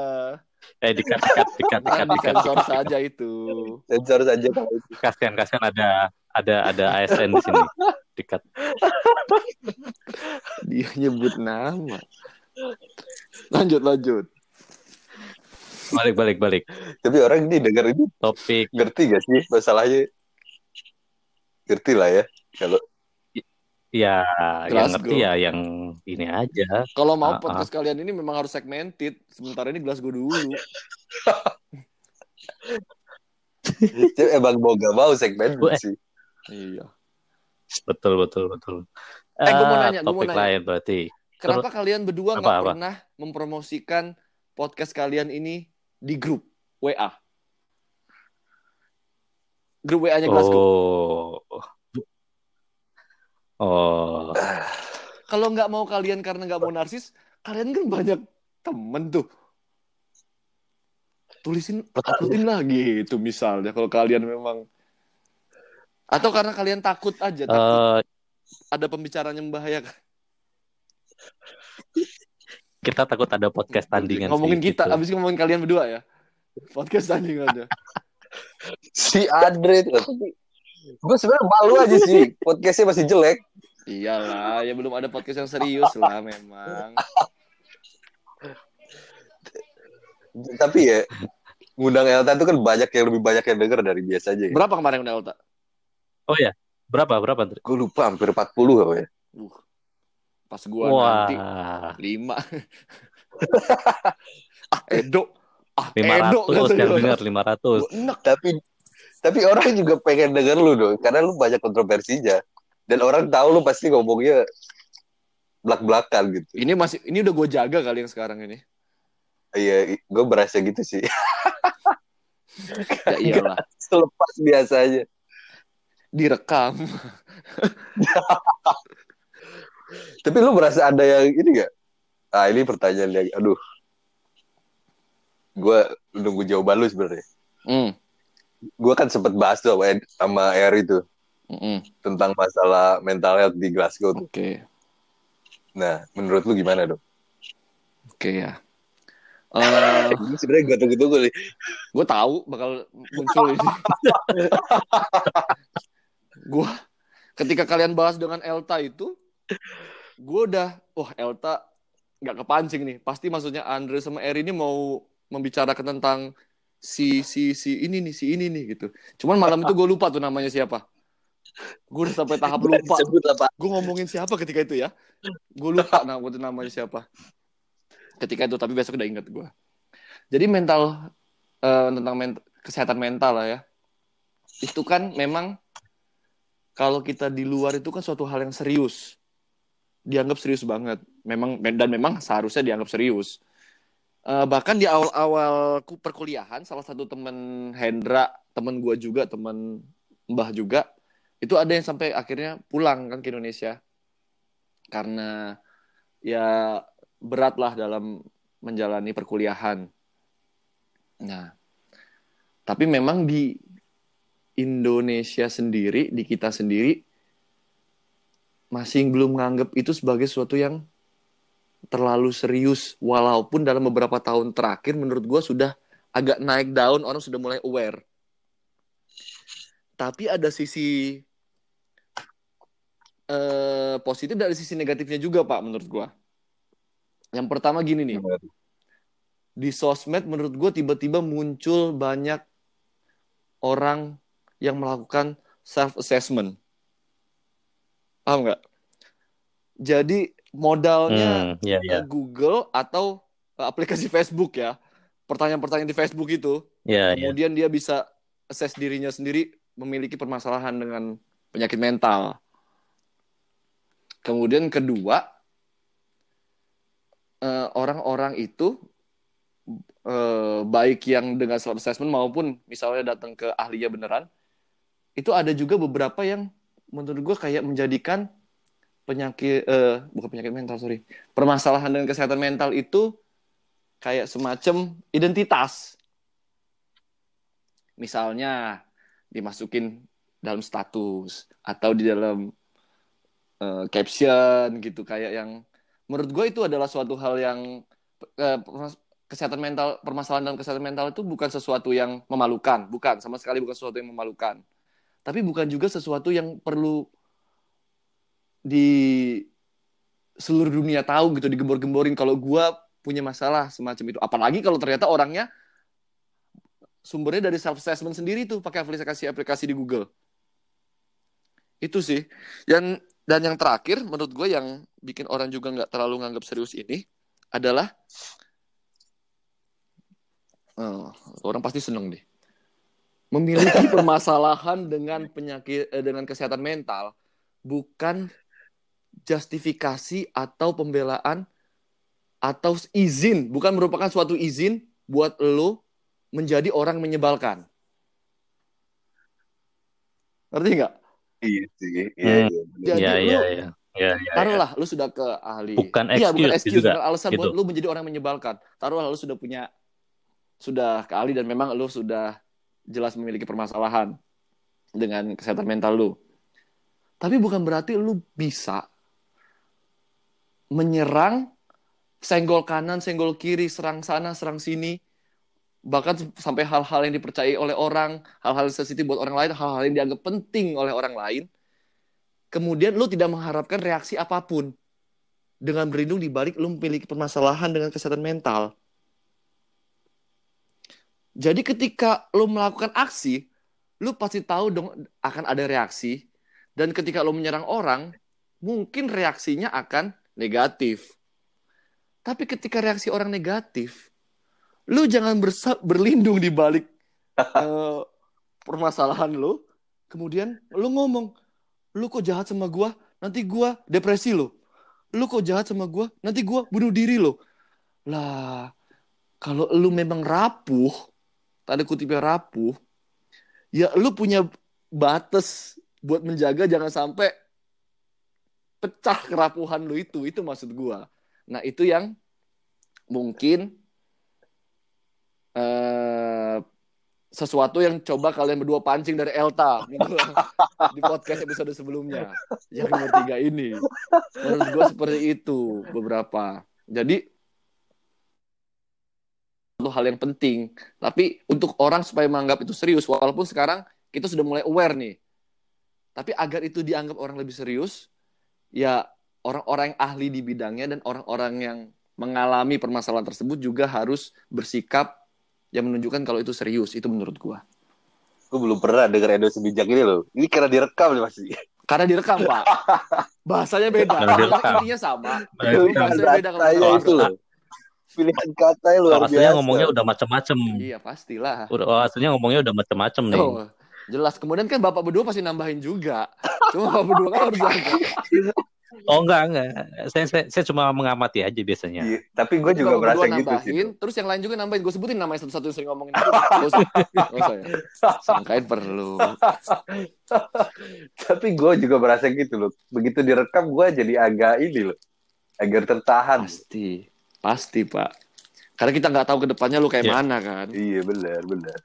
Eh dikat dikat dikat dikat Akan dikat. disensor saja itu. Sensor saja. Kasihan kasihan ada ada ada ASN di sini. Dikat. Dia nyebut nama. Lanjut, lanjut. Balik balik balik. Tapi orang ini denger ini Topik ngerti gak sih masalahnya? Ngerti lah ya. Kalau ya yang Glasgow. ngerti ya yang ini aja. Kalau mau Ah, podcast kalian ini memang harus segmented. Sementara ini Glasgow dulu. itu emang mau gak mau segmen sih. Iya. Betul betul betul. Eh, gua mau Ah, nanya, gua mau topik nanya. lain berarti. Kenapa kalian berdua Apa, nggak apa? pernah mempromosikan podcast kalian ini di grup WA? Grup WA-nya Glasgow. Oh. Oh. Kalau nggak mau kalian karena nggak mau narsis, kalian kan banyak temen tuh. Tulisin, uploadin lagi itu misalnya kalau kalian memang atau karena kalian takut aja, takut Eh, ada pembicaraan yang membahayakan. kita takut ada podcast tandingan ngomongin sih, kita, gitu. abis ngomongin kalian berdua ya. Podcast tandingannya. Si Andre. Tapi gue sebenarnya malu aja sih. Podcastnya masih jelek. Iyalah, ya belum ada podcast yang serius lah memang. Tapi ya ngundang Elta tuh kan banyak yang lebih banyak yang denger dari biasanya. Ya. Berapa kemarin udah Elta? Oh ya, berapa berapa? Gue lupa hampir 40 apa ya. Uh, pas gua Wah, nanti lima. ah Edo, ah 500 Edo yang gua. dengar 500. Gua enak. Tapi tapi orang juga pengen denger lu dong karena lu banyak kontroversinya. Dan orang tahu lu pasti ngomongnya belak-belakan gitu. Ini masih, ini udah gue jaga kali yang sekarang ini. Iya, gue berasa gitu sih. Ya iyalah, Selepas biasanya. direkam. Tapi lu merasa ada yang ini gak? Ah ini pertanyaan yang, aduh. Gue nunggu jawaban lu sebenarnya. Hmm. Gue kan sempet bahas tuh sama, sama Air itu Mm-mm. tentang masalah mental health di Glasgow. Oke. Nah, menurut lu gimana dong? Oke ya. Eh, Ini sebenarnya gue tunggu-tunggu nih. gue tahu bakal muncul ini. gue ketika kalian bahas dengan Elta itu, gue udah, wah Elta nggak kepancing nih. Pasti maksudnya Andre sama Eri ini mau membicarakan tentang si si si ini nih si ini nih gitu. Cuman malam itu gue lupa tuh namanya siapa. Gue udah sampai tahap lupa. Gue ngomongin siapa ketika itu ya. Gue lupa nama itu namanya siapa. Ketika itu tapi besok udah inget gue. Jadi mental eh, tentang men- kesehatan mental lah ya. Itu kan memang kalau kita di luar itu kan suatu hal yang serius. Dianggap serius banget. Memang dan memang seharusnya dianggap serius. Eh, bahkan di awal-awal ku- perkuliahan salah satu temen Hendra, temen gue juga, temen Mbah juga, itu ada yang sampai akhirnya pulang kan ke Indonesia karena ya berat lah dalam menjalani perkuliahan. Nah, tapi memang di Indonesia sendiri, di kita sendiri, masih belum menganggap itu sebagai sesuatu yang terlalu serius. Walaupun dalam beberapa tahun terakhir, menurut gue sudah agak naik daun, orang sudah mulai aware. Tapi ada sisi eh, positif dari sisi negatifnya juga, Pak, menurut gue. Yang pertama gini nih, di sosmed menurut gue tiba-tiba muncul banyak orang yang melakukan self assessment paham nggak jadi modalnya Hmm, ya ya. eh, Google atau aplikasi Facebook ya pertanyaan-pertanyaan di Facebook itu Ya ya. kemudian dia bisa assess dirinya sendiri memiliki permasalahan dengan penyakit mental kemudian kedua eh, orang-orang itu eh, baik yang dengan self assessment maupun misalnya datang ke ahlinya beneran itu ada juga beberapa yang menurut gue kayak menjadikan penyakit eh, bukan penyakit mental sorry. Permasalahan dengan kesehatan mental itu kayak semacam identitas. Misalnya dimasukin dalam status atau di dalam eh, caption gitu kayak yang menurut gue itu adalah suatu hal yang permas- kesehatan mental permasalahan dalam kesehatan mental itu bukan sesuatu yang memalukan. Bukan sama sekali bukan sesuatu yang memalukan. Tapi bukan juga sesuatu yang perlu di seluruh dunia tahu gitu digembor-gemborin kalau gua punya masalah semacam itu. Apalagi kalau ternyata orangnya sumbernya dari self assessment sendiri tuh pakai aplikasi-aplikasi di Google. Itu sih. Dan dan yang terakhir menurut gue yang bikin orang juga nggak terlalu nganggap serius ini adalah Oh, orang pasti seneng deh memiliki permasalahan dengan penyakit eh, dengan kesehatan mental bukan justifikasi atau pembelaan atau izin bukan merupakan suatu izin buat lo menjadi orang menyebalkan ngerti nggak Iya sih. Iya, Hmm. iya. Jadi Ya lu- ya ya. Ya ya. taruhlah lu sudah ke ahli Bukan iya bukan excuse excuse juga, bukan alasan gitu. buat lu menjadi orang menyebalkan taruhlah lu sudah punya sudah ke ahli dan memang lu sudah jelas memiliki permasalahan dengan kesehatan mental lu tapi bukan berarti lu bisa menyerang senggol kanan senggol kiri serang sana serang sini. Bahkan sampai hal-hal yang dipercayai oleh orang hal-hal sensitif buat orang lain hal-hal yang dianggap penting oleh orang lain. Kemudian lu tidak mengharapkan reaksi apa pun. Dengan berlindung di balik lu memiliki permasalahan dengan kesehatan mental. Jadi ketika lu melakukan aksi, lu pasti tahu dong akan ada reaksi. Dan ketika lu menyerang orang, mungkin reaksinya akan negatif. Tapi ketika reaksi orang negatif, lu jangan bersa- berlindung di balik eh, permasalahan lu, kemudian lu ngomong, lu kok jahat sama gua, nanti gua depresi lo. Lu kok jahat sama gua, nanti gua bunuh diri lo. Lah, kalau lu memang rapuh, tanda kutipnya rapuh, ya lu punya batas buat menjaga jangan sampai pecah kerapuhan lu itu. Itu maksud gua. Nah, itu yang mungkin eh sesuatu yang coba kalian berdua pancing dari Elta minggu di podcast episode sebelumnya yang nomor tiga ini menurut gue seperti itu beberapa jadi satu hal yang penting tapi untuk orang supaya menganggap itu serius walaupun sekarang kita sudah mulai aware nih tapi agar itu dianggap orang lebih serius ya orang-orang yang ahli di bidangnya dan orang-orang yang mengalami permasalahan tersebut juga harus bersikap yang menunjukkan kalau itu serius itu menurut gua Gue belum pernah denger Edo sebijak ini loh. Ini karena direkam nih pasti. karena direkam pak bahasanya beda intinya sama bahasanya beda kalau itu loh. Pilihan kata luar Kalau aslinya biasa. ngomongnya udah macem-macem. iya pastilah Udah, aslinya ngomongnya udah macem-macem nih. oh jelas kemudian kan bapak berdua pasti nambahin juga cuma bapak berdua kan harus jaga Oh enggak, enggak. Saya, saya, saya cuma mengamati aja biasanya. Iya, Tapi gue juga merasa gitu sih. terus yang lain juga nambahin gue sebutin namanya satu-satu yang sering ngomongin itu ya sangkain perlu Tapi gue juga merasa gitu loh. Begitu direkam gue jadi agak ini loh. Agar tertahan. pasti pasti pak karena kita nggak tahu ke depannya lu kayak Iya. mana kan Iya benar benar.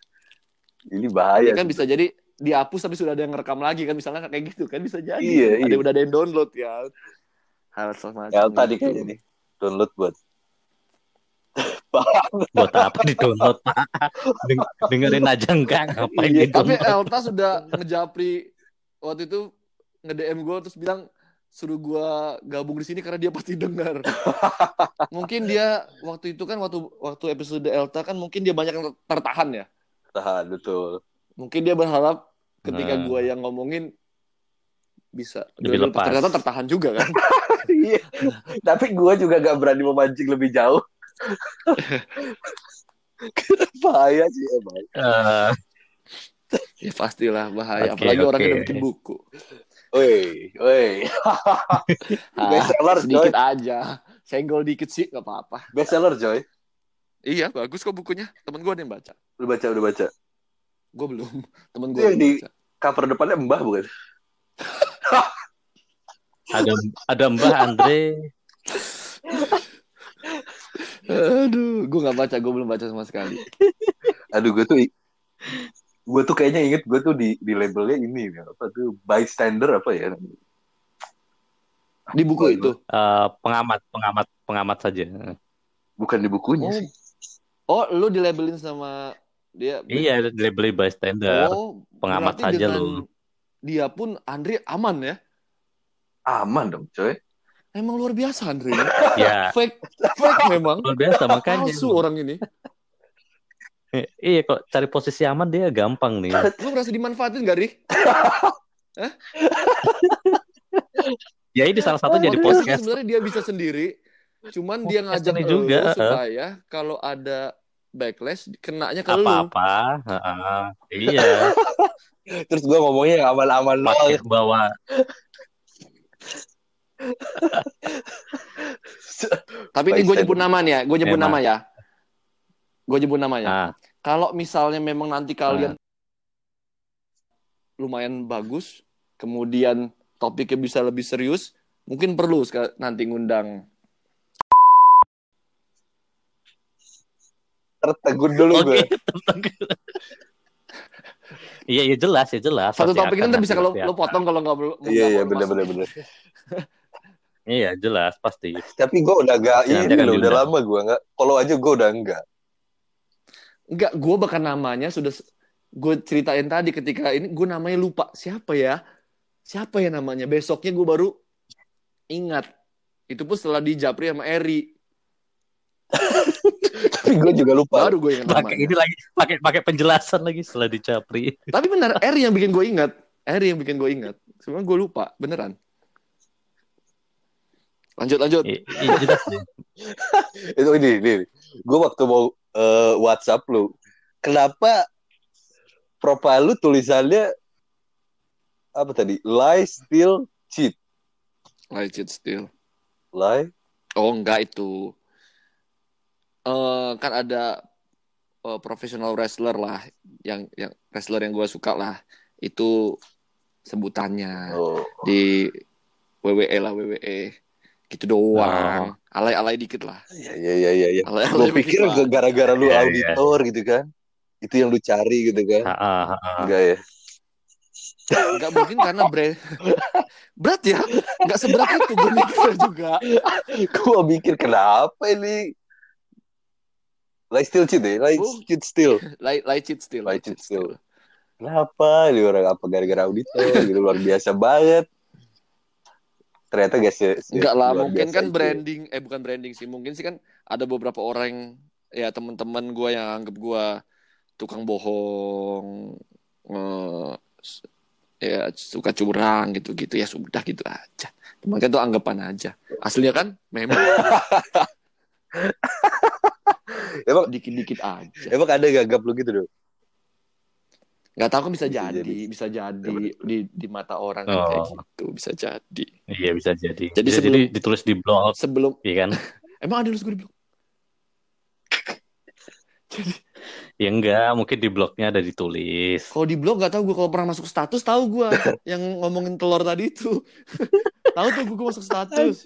Ini Ini bahaya. kan sih. bisa jadi dihapus tapi sudah ada yang ngerekam lagi kan misalnya kayak gitu kan bisa jadi Iya, ada iya. udah ada yang download ya hal semacam Ya tadi itu. kayaknya nih. Download buat. Buat apa di-download, Pak? Deng- dengerin aja enggak, ngapain Iya, tapi? Elta sudah ngejapri waktu itu nge-DM gue terus bilang suruh gue gabung di sini karena dia pasti dengar. mungkin dia waktu itu kan waktu waktu episode Elta kan mungkin dia banyak yang tertahan ya. Tahan betul. Mungkin dia berharap ketika Nah. gue yang ngomongin bisa Lebih lepas. ternyata tertahan juga kan. Iya. Tapi gue juga gak berani memancing lebih jauh. bahaya sih emang. Eh, ya pastilah bahaya Oke, apalagi orang oke. yang bikin buku. Woi, woi. Ah, Bestseller, sedikit aja. Senggol dikit sih nggak apa-apa. Bestseller Joy. Iya bagus kok bukunya. Temen gue ada yang baca. Udah baca, udah baca. Gue belum. Temen gue yang di- baca. Cover depannya Mbah bukan? ada ada Mbah Andre. Aduh, gue nggak baca. Gue belum baca sama sekali. Aduh, gue tuh gue tuh kayaknya inget gue tuh di di labelnya ini apa tuh bystander apa ya Di buku itu. Eh, pengamat, pengamat, pengamat saja. bukan di bukunya Oh, sih oh lu dilabelin sama dia. Iya, label bystander. Oh, pengamat dengan lu. Dia pun Andre aman ya. aman dong coy Emang luar biasa Andre. Ya, fake, fake memang. luar biasa makanya. Palsu orang ini. Eh, Iya, kok cari posisi aman dia gampang nih. Lu merasa dimanfaatin gak, Ri? Ya ini salah satu jadi Padahal podcast. Sebenarnya dia bisa sendiri. Cuman dia Podcast ngajak juga, supaya kalau ada backlash kenanya ke lu. Apa-apa. Heeh. Iya, terus gue ngomongnya aman-aman pakai bawa Tapi ini gue nyebut nama nih ya, gue nyebut Emang. nama ya. Gue nyebut namanya. ah, Kalau misalnya memang nanti kalian lumayan bagus, kemudian topiknya bisa lebih serius, mungkin perlu nanti ngundang. Tertegun dulu Oke. gue Iya, iya jelas, ya jelas. Satu Pasti topik ntar bisa kalau pasti lo potong kalau nggak perlu. iya iya masuk. bener bener Iya, jelas pasti. tapi gue udah gak ini akan loh udah diundang. lama gue nggak kalau aja gue udah enggak Enggak, gue bahkan namanya sudah gue ceritain tadi ketika ini gue namanya lupa siapa ya, siapa ya namanya. Besoknya gue baru ingat. Itu pun setelah dijapri sama Eri. tapi gue juga lupa Baru gue ingat Pakai ini lagi, pakai pakai penjelasan lagi setelah dicapri. Tapi benar, Eri yang bikin gue ingat. Eri yang bikin gue ingat. Sebenarnya gue lupa, beneran. Lanjut, lanjut. Itu ini ini gue waktu mau eh, WhatsApp lu kenapa profile lu tulisannya apa tadi lie still cheat Lanjut still. lie Oh, enggak itu. Eh kan ada eh, professional wrestler lah, yang yang wrestler yang gue suka lah. Itu sebutannya oh di WWE lah WWE. Gitu doang. Alay-alay dikit lah. iya iya iya iya ya. Alay-alay gue pikir dikit lah. gara-gara lu Iya, iya. auditor gitu kan itu yang lu cari gitu kan Ha, ha, ha, ha. enggak ya Nggak mungkin karena brand berat ya. Nggak seberat itu gue mikir juga. gua mikir kenapa ini like still cheat deh like Oh. cheat still Light light cheat still. Light cheat still. kenapa ini orang apa gara-gara auditor gitu luar biasa banget ternyata guys ya Enggak lah, mungkin kan itu. branding, eh bukan branding sih, mungkin sih kan ada beberapa orang ya teman-teman gue yang anggap gue tukang bohong, eh, ya suka curang gitu-gitu ya sudah gitu aja. Mungkin itu anggapan aja. Aslinya kan memang emang dikit-dikit aja. emang ada gagap lu gitu dong Nggak tahu kan bisa Bisa jadi, jadi. bisa jadi di di mata orang kan Oh. kayak gitu, bisa jadi. Iya bisa jadi. Jadi bisa sebelum- jadi ditulis di blog, Sebelum iya kan? emang ada lu gue bilang. Jadi Ya enggak, mungkin di blognya ada ditulis. Kalau di blog gak tahu gue kalau pernah masuk status tahu gue yang ngomongin telur tadi itu. tahu tuh gue masuk status.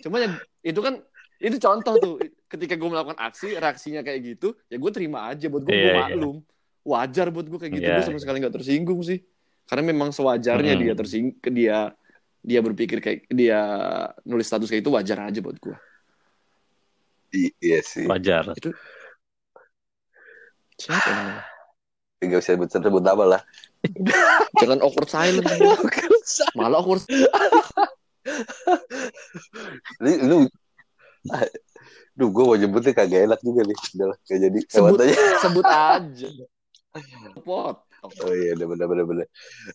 Cuma yang itu kan itu contoh tuh ketika gue melakukan aksi reaksinya kayak gitu ya gue terima aja buat gue Iya, gue iya. maklum. Wajar buat gue kayak gitu Iya, gue sama sekali nggak tersinggung sih. Karena memang sewajarnya Hmm. dia tersinggung dia dia berpikir kayak dia nulis status kayak itu wajar aja buat gue iya sih. Wajar. siapa namanya? Nggak bisa sebut sebut nama lah. Jangan awkward silent. Malah awkward. Lu, lu Duh, gue mau nyebutnya kagak enak juga nih. Udah gak jadi. Sebut. Aja. sebut aja pot Oh iya, udah bener bener bener.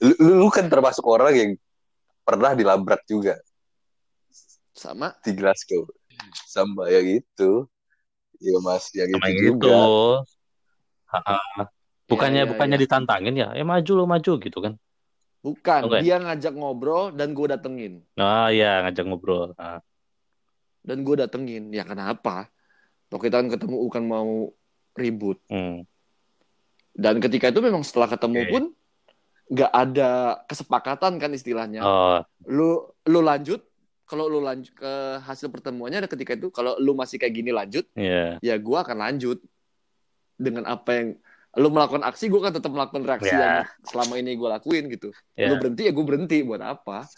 Lu, lu, kan termasuk orang yang pernah dilabrak juga sama di Glasgow. Sama yang itu. Iya mas, yang Sama itu juga. itu. Ha-ha. Bukannya Ya, ya, bukannya ya. ditantangin ya? Eh maju lo maju gitu kan? bukan Oke. dia ngajak ngobrol dan gue datengin Nah iya ngajak ngobrol. Nah, dan gue datengin ya kenapa Toh kita kan ketemu bukan mau ribut hmm. dan ketika itu memang setelah ketemu Oke. pun nggak ada kesepakatan kan istilahnya Oh lu lu lanjut kalau lu lanjut ke hasil pertemuannya ada ketika itu kalau lu masih kayak gini lanjut iya. ya gue akan lanjut dengan apa yang lu melakukan aksi gue kan tetap melakukan reaksi Ya. yang selama ini gue lakuin gitu Ya. lu berhenti ya gue berhenti buat apa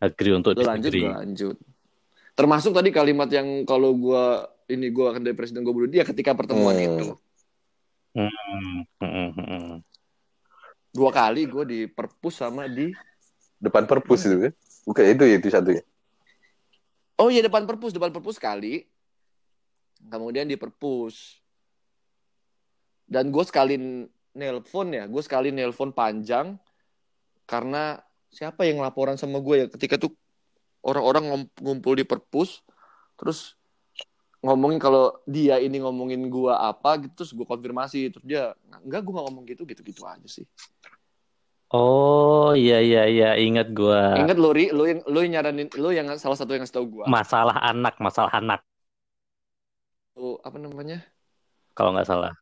Agree untuk lu lanjut gue lanjut termasuk tadi kalimat yang kalau gue ini gue akan dari presiden gue bunuh dia ketika pertemuan Hmm. itu Hmm, hmm, hmm, dua kali gue di perpus sama di Depan perpus itu kan. Bukan itu ya, itu satunya. oh iya depan perpus depan perpus kali kemudian di perpus dan gue sekali nelpon ya gue sekali nelpon panjang karena siapa yang laporan sama gue ya ketika tuh orang-orang ngumpul di perpus terus ngomongin kalau dia ini ngomongin gue apa gitu terus gue konfirmasi terus dia enggak gue gak ngomong gitu gitu gitu aja sih. Oh iya iya iya ingat gua. Ingat lu ri lu yang lu yang nyaranin lu yang salah satu yang ngasih tau gue masalah anak masalah anak. Tuh, apa namanya? Kalau nggak salah.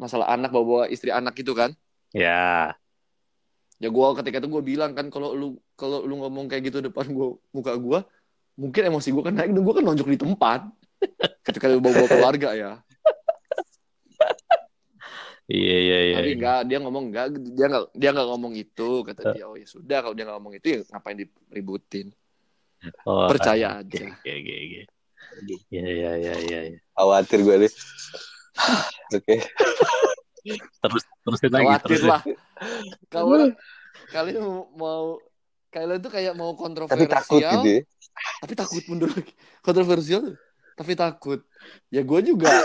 masalah anak bawa bawa istri anak gitu kan? Ya. Ya gue ketika itu gue bilang kan kalau lu kalau lu ngomong kayak gitu depan gue muka gue mungkin emosi gue kan naik dan gue kan nonjok di tempat ketika lu bawa bawa keluarga ya Iya iya iya. tapi iya. enggak dia ngomong enggak dia enggak dia enggak ngomong itu kata dia oh ya sudah kalau dia enggak ngomong itu ya ngapain diributin Oh, percaya oke, aja Oke oke oke. Iya iya iya iya. iya. Khawatir gue nih. Oke. Terus terusin lagi khawatir terusin. lah kalau kalian mau- mau kalian tuh kayak mau Tapi kontroversial takut gitu ya. tapi takut mundur lagi. Kontroversial tapi takut. Ya gue juga.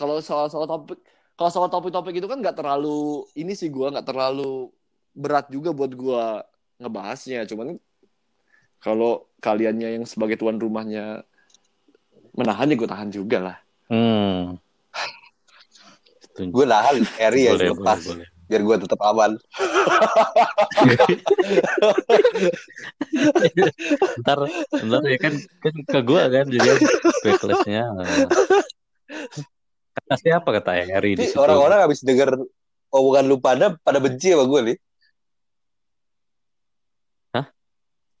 Kalau soal soal topik kalau soal topik-topik itu kan nggak terlalu ini sih gue nggak terlalu berat juga buat gue ngebahasnya. Cuman kalau kaliannya yang sebagai tuan rumahnya menahan ya gue tahan juga lah. Hmm. Gue nahan Eri ya boleh, boleh, lepas. boleh. Biar gue tetap aman. ntar ntar ya kan kan ke gua kan juga backlashnya kata siapa kata Eri di situ orang-orang habis denger omongan lu pada pada benci sama gue nih.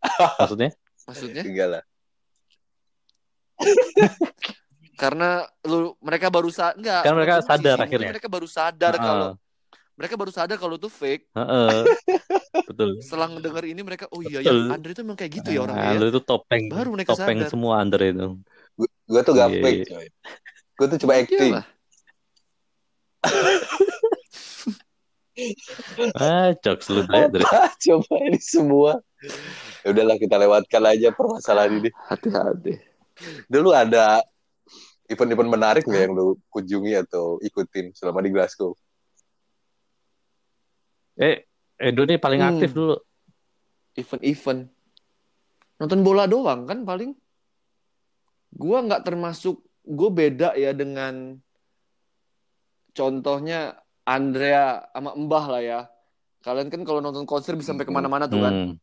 maksudnya maksudnya Enggak lah. Karena lu mereka baru sa enggak Kan mereka gua sadar sih, akhirnya. mereka baru sadar Heeh. kalau mereka baru sadar kalau itu fake Heeh. Betul. setelah ngedenger ini mereka oh iya ya Betul. Andre itu emang kayak gitu ya Nah, orangnya ya lu itu topeng, Baru mereka topeng sadar. semua Andre itu. Gue tuh gak Iya, fake, iya. coy. Gue tuh cuma acting. Ah, jokes lu Dre. Dre. Apa coba ini semua? Ya udahlah kita lewatkan aja permasalahan ini. hati-hati Dulu ada event-event menarik nggak yang lu kunjungi atau ikutin selama di Glasgow? Eh, Edo nih paling Hmm. aktif dulu. event-event nonton bola doang kan paling gua nggak termasuk gue beda ya dengan contohnya Andrea sama Mbah lah ya kalian kan kalau nonton konser bisa sampai ke mana-mana tuh kan Hmm.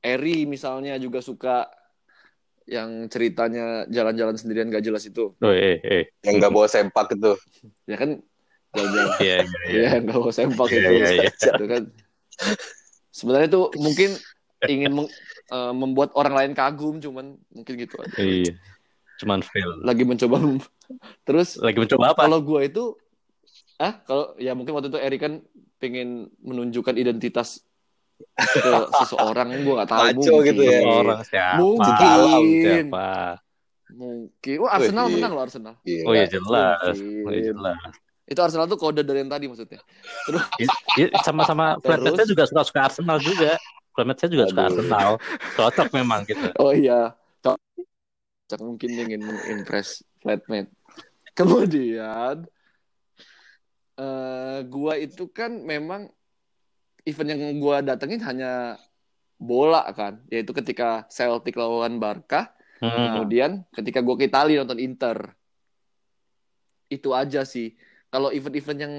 Eri misalnya juga suka yang ceritanya jalan-jalan sendirian gak jelas itu Oh, eh, eh. Yang nggak bawa sempak itu. ya kan jalan-jalan Iya, iya, iya. Iya, nggak bawa sempak Iya, itu. iya, iya. Itu kan. Sebenarnya itu mungkin ingin meng- eh, membuat orang lain kagum, cuman mungkin gitu aja. Iya. Cuman fail. Lagi mencoba terus Lagi mencoba apa? kalau gue itu ah kalau ya mungkin waktu itu Eri kan pengen menunjukkan identitas ke seseorang gue nggak tahu Maco mungkin. gitu ya. Orang siapa? Mungkin. Siapa? mungkin oh Arsenal Wih. menang loh Arsenal Iya. Oh ya jelas. Mungkin. Oh ya jelas. itu Arsenal tuh kode dari yang tadi maksudnya terus Iya, sama-sama flatmate juga suka-suka Arsenal juga. Flatmate saya juga suka Aduh. Arsenal. Cocok memang gitu. Oh iya, Cok. Cok mungkin ingin mengimpress flatmate. Kemudian, eh gua itu kan memang event yang gua datengin hanya bola kan, yaitu ketika Celtic lawan Barca, Hmm. kemudian ketika gua ke Italia nonton Inter. Itu aja sih. Kalau event-event yang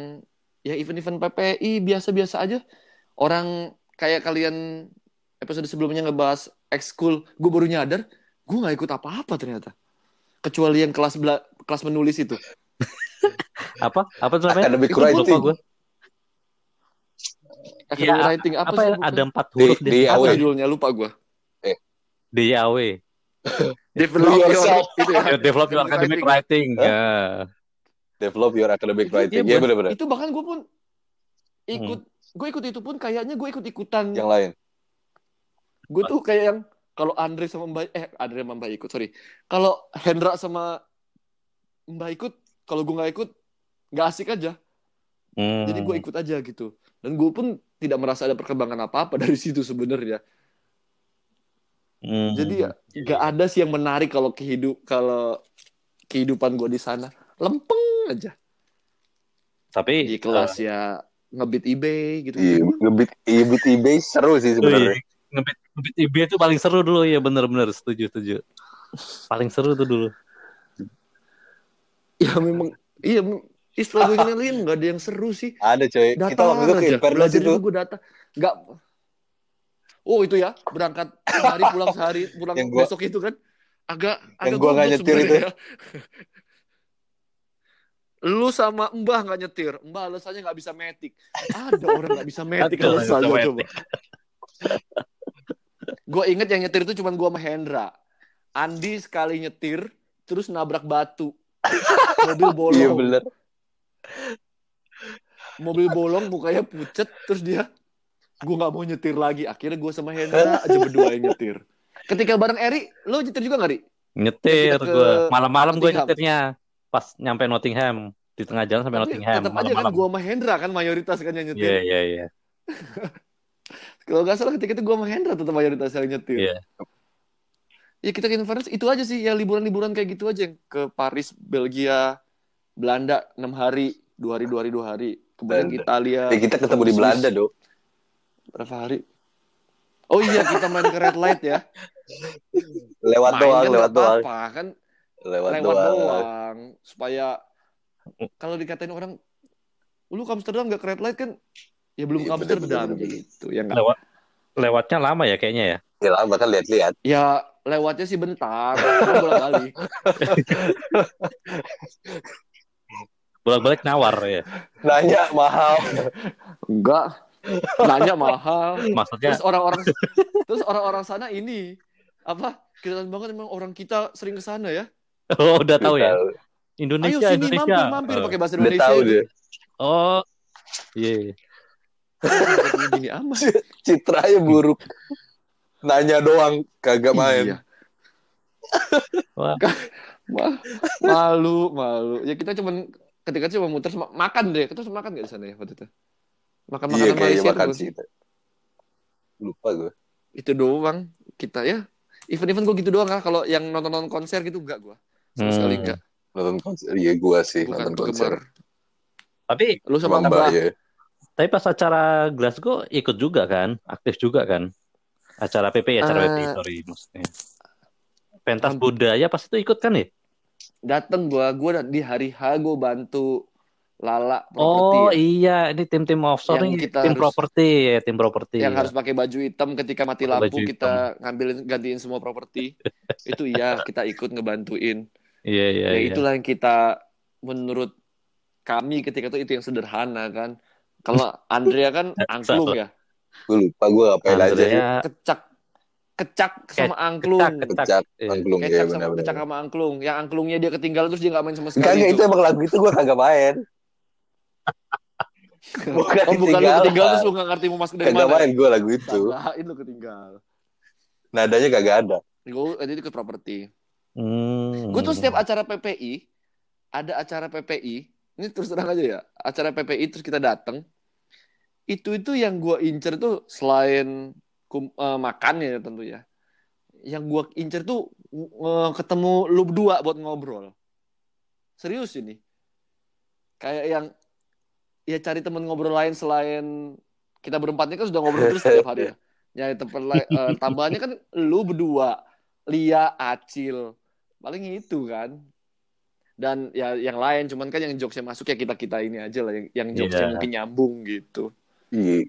ya event-event PPI biasa-biasa aja, orang kayak kalian episode sebelumnya ngebahas ekskul, gue baru nyadar, gue nggak ikut apa-apa ternyata. Kecuali yang kelas bela- kelas menulis itu. Apa? Apa tuh namanya? Academic Itu gue. Academic Iya, writing apa, Apa sih? ya? bukan? Ada empat huruf di apa awal. judulnya lupa gue. DAW. Develop your, yourself. ya. Ya, Develop your academic writing. Hah? Ya. Develop your academic Itu- writing. iya, bener. bener-bener. Itu bahkan gue pun ikut, gue ikut itu pun kayaknya gue ikut ikutan. Yang lain. Gue tuh kayak yang kalau Andre sama Mbak eh Andre sama Mbak ikut sorry. Kalau Hendra sama Mbak ikut, kalau gue nggak ikut nggak asik aja. Hmm. Jadi gue ikut aja gitu. Dan gue pun tidak merasa ada perkembangan apa-apa dari situ sebenarnya. Hmm. Jadi ya nggak ada sih yang menarik kalau kehidup kalau kehidupan gue di sana lempeng aja. Tapi Di kelas ya ngebit eBay gitu. Iya, ngebit ngebit eBay seru sih sebenarnya. ngebit ngebit IB itu paling seru dulu ya bener-bener setuju setuju. Paling seru tuh dulu. Ya memang iya istilah gue kenalin nggak ada yang seru sih. Ada coy. Kita Datar waktu itu ke Belajar itu. gue data. Nggak. Oh itu ya berangkat sehari pulang sehari pulang Yang gua- besok itu kan agak Yang agak gua nggak nyetir itu. sebenarnya. Lu sama Mbah nggak nyetir, Mbah alasannya nggak bisa metik. Ada orang nggak bisa metik alasannya bisa coba. Gue inget yang nyetir itu cuma gue sama Hendra. Andi sekali nyetir, terus nabrak batu. Mobil bolong. Iya bener. Mobil bolong mukanya pucet terus dia gue nggak mau nyetir lagi akhirnya gue sama Hendra aja berdua yang nyetir ketika bareng Eri lo nyetir juga nggak Ri Nyetir ke gue. Malam-malam gue nyetirnya. Pas nyampe Nottingham. Di tengah jalan sampai tapi Nottingham. tetap aja kan malam-malam. gue sama Hendra kan mayoritas kan yang Iya, nyetir iya, iya. kalau nggak salah ketika itu gue sama Hendra tetap mayoritas yang nyetir Iya. ya kita ke Inverness itu aja sih ya liburan-liburan kayak gitu aja yang ke Paris Belgia Belanda enam hari dua hari dua hari dua hari kemudian ke Belanda. Italia Ya, kita ketemu di. Belanda dong. berapa hari oh iya kita main ke red light ya Lewat Main doang, lewat nggak doang. apa-apa, kan Lewat, lewat doang. doang supaya kalau dikatain orang lu ke Amsterdam gak ke red light kan ya belum ke Iya, Amsterdam bener, bener, gitu ya nggak Lewat lewatnya lama ya kayaknya ya. Ya lama kan lihat-lihat. ya lewatnya sih bentar bolak balik Bolak-balik nawar ya. Nanya mahal. enggak nanya mahal Maksudnya terus orang-orang terus orang-orang sana ini apa kelihatan banget emang orang kita sering ke sana ya. Oh, udah tahu ya. Tahu. Indonesia, Ayo sini Indonesia. mampir mampir Oh. pakai bahasa Udah Indonesia. tahu itu. dia. Oh, iya. Katanya Gini amat. Citranya buruk. Nanya doang, kagak main. Iya. Wah. Ma- malu, malu. Ya kita cuman ketika itu cuma muter sama makan deh. Kita cuma makan gak di sana ya waktu itu? Makan Iya, makanan kayaknya Malaysia makan sih. sih. Lupa gue. Itu doang kita ya. Event-event gue gitu doang kan. Kalau yang nonton-nonton konser gitu enggak gue. Sama Hmm. sekali enggak. Nonton konser. Iya, gue sih Bukan nonton konser. penggemar. Tapi Lu sama Mbak, ya. tapi pas acara Glasgow ikut juga kan? Aktif juga kan? Acara PP, acara Eh, PP, sorry maksudnya. Pentas budaya pas itu ikut kan ya? Dateng gue. Gue di hari H gue bantu Lala properti Oh ya. iya, ini tim-tim offshore Yang kita tim harus- properti ya, tim properti. yang ya. harus pakai baju hitam ketika mati Pakai lampu baju kita ngambilin gantiin semua properti itu iya kita ikut ngebantuin Iya iya ya iya. itulah yang kita menurut kami ketika itu itu yang sederhana kan kalau Andrea kan angklung ya Gue lupa gue ngapain aja. Kecak kecak sama angklung kecak, Kecak, Iya. angklung ya kecak sama benar-benar. kecak sama angklung yang angklungnya dia ketinggalan terus dia nggak main sama sekali Enggak, itu. itu emang lagu itu gue kagak main. bukan oh bukan lu ketinggalan. terus lu nggak ngerti mau masuk dari Kagak mana main gue lagu itu. Tambahin lu ketinggal Nadanya kagak ada. gue itu ikut properti Hmm. Gue tuh setiap acara PPI, ada acara PPI, ini terus terang aja ya, acara PPI terus kita datang, itu itu yang gue incer tuh selain kum, eh, makannya ya tentu ya, yang gue incer tuh eh, ketemu lu berdua buat ngobrol, serius ini, kayak yang ya cari temen ngobrol lain selain kita berempatnya kan sudah ngobrol terus setiap hari ya, nyari tempat lain, eh, tambahannya kan lu berdua, Lia, Acil, paling itu kan. Dan ya yang lain cuman kan yang jokesnya masuk ya kita kita ini aja lah yang, yang jokesnya Iya. mungkin nyambung gitu. Iya.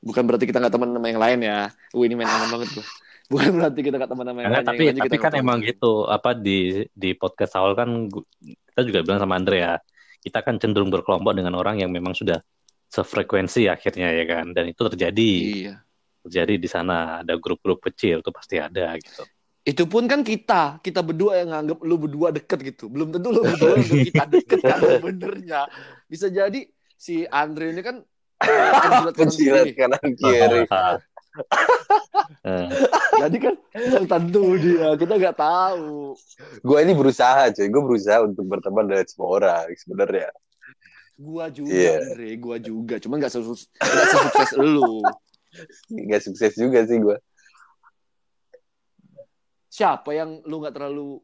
Bukan berarti kita nggak teman sama yang lain ya. Wih, ini main aman banget tuh bukan berarti kita nggak teman sama yang lain tapi yang tapi kita kan emang gitu apa di di podcast awal kan kita juga bilang sama Andre ya kita kan cenderung berkelompok dengan orang yang memang sudah sefrekuensi akhirnya ya kan? Dan itu terjadi. Iya. Terjadi di sana ada grup-grup kecil tuh pasti ada gitu. Itu pun kan kita kita berdua yang nganggap lu berdua deket gitu. Belum tentu lu berdua kita deket kan sebenarnya. Bisa jadi si Andre ini kan penjilat kanan Penjilat kiri. kanan kiri. Eh, jadi kan belum tentu dia kita nggak tahu Gue ini berusaha cuy. Gue berusaha untuk berteman dengan semua orang sebenarnya. Gua juga, Iya. Andre, gua juga. Cuma nggak sesukses, nggak sesukses lu. Gak sukses juga sih gue. Siapa yang lu nggak terlalu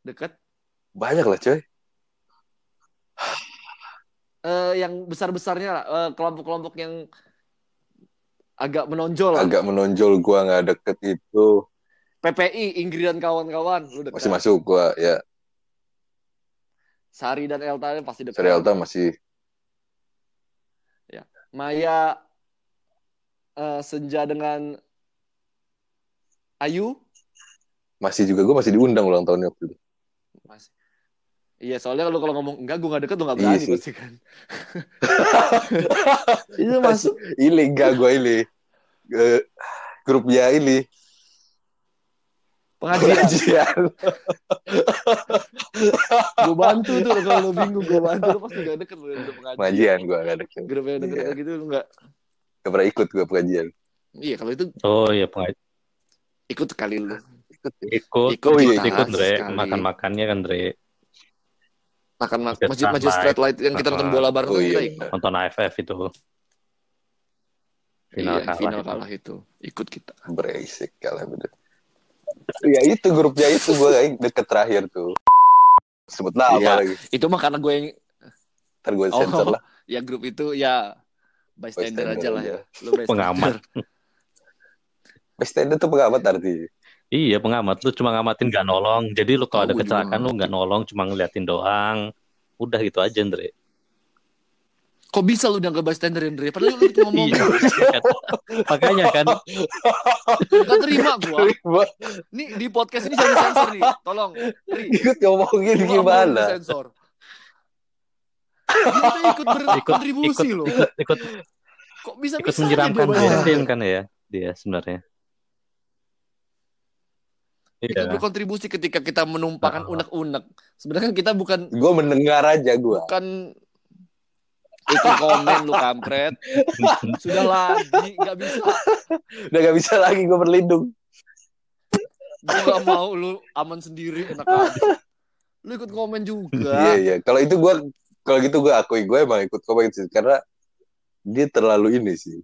dekat? Banyak lah cuy. Eh, yang besar-besarnya lah, eh, kelompok-kelompok yang agak menonjol. Agak menonjol gue nggak deket itu. PPI, Inggris dan kawan-kawan. Masih masuk gue ya. Sari dan Elta pasti dekat. Serialta masih Maya, eh, Senja dengan Ayu, masih juga gue masih diundang ulang tahunnya waktu itu. Iya, soalnya lu kalau ngomong enggak, gue nggak deket, lu nggak Iya berani sih. pasti kan. Itu masuk. Ini enggak gue ini. Eh, grupnya ini Pengajian. pengajian. gue bantu tuh kalau lu bingung gue bantu lu pasti gak deket lu pengajian Pengajian gue nggak deket. grup yang deket Iya. gitu lu nggak Gak pernah ikut gue pengajian. iya kalau itu oh iya pengajian ikut sekali lu ikut Ikut ikut, ikut kan Dre makan ma- Ikut masjid masjid Starlight. street light yang kita nonton bola bareng Oh kita iya. ikut nonton AFF itu final iya, kalah final itu. kalah itu ikut kita Berisik kalah bener. Ya itu grupnya itu gue deket terakhir tuh. Sebut nama Iya. lagi. itu mah karena gue yang Ntar gue sensor oh lah. ya grup itu ya bystander, Bystander aja lah ya aja. lu bystander. Pengamat. Bystander tuh pengamat arti. Iya pengamat. Lu cuma ngamatin gak nolong. Jadi lu kalau Oh, ada juga kecelakaan lu nggak nolong cuma ngeliatin doang. Udah gitu aja Andre. Kok bisa lu dianggap bystander Andre? Padahal lu cuma ngomong. Iya makanya kan. Gak terima gua. Nih di podcast ini jangan sensor nih. Tolong Ri Ikut ngomongin gimana? disensor. Kita ikut berkontribusi ikut- loh. ikut Kok bisa ikut bisa menyeramkan bensin kan ya dia sebenarnya ikut Iya. berkontribusi ketika kita menumpahkan Ah. unek-unek. Sebenarnya kan kita bukan Gue mendengar aja gue. bukan ikut komen lu kampret. Sudah lagi nggak bisa. Udah gak bisa lagi gue berlindung. Gue gak mau lu aman sendiri enak aja. Lu ikut komen Iya juga. iya. Kalau itu gue kalau gitu gue akui gue emang ikut komen sih karena dia terlalu ini sih.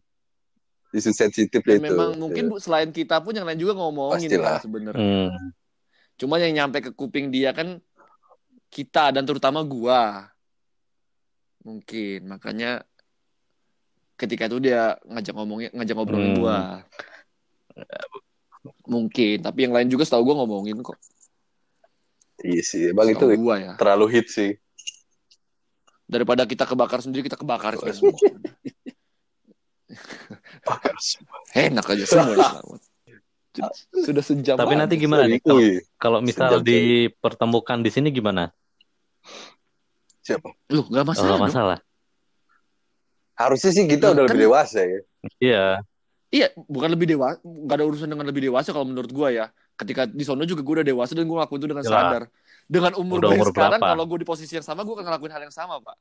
Isu sensitif Dan itu. memang mungkin bu, selain kita pun yang lain juga ngomongin Pastilah. kan sebenarnya. Hmm. Cuma yang nyampe ke kuping dia kan kita dan terutama gua. Mungkin makanya ketika itu dia ngajak ngomongin ngajak ngobrolin Hmm. gua. Mungkin, tapi yang lain juga setahu gua ngomongin kok. Iya sih. Bang itu Setahu gua ya. terlalu hit sih. Daripada kita kebakar sendiri, kita kebakar semua. Enak aja semua selamat. Sudah sejam. Tapi nanti gimana nih? Kalau, kalau misal Sejam, dipertemukan di sini gimana? siapa? Lu gak Oh, masalah. nggak dong. masalah. Harusnya sih kita Loh, udah kan- lebih dewasa ya. Iya. Iya, bukan lebih dewasa, gak ada urusan dengan lebih dewasa kalau menurut gua ya. Ketika di sono juga gue udah dewasa dan gue ngelakuin itu dengan Jelas. sadar. Dengan umur Udah gue umur sekarang, kalau gue di posisi yang sama, gue akan ngelakuin hal yang sama, Pak.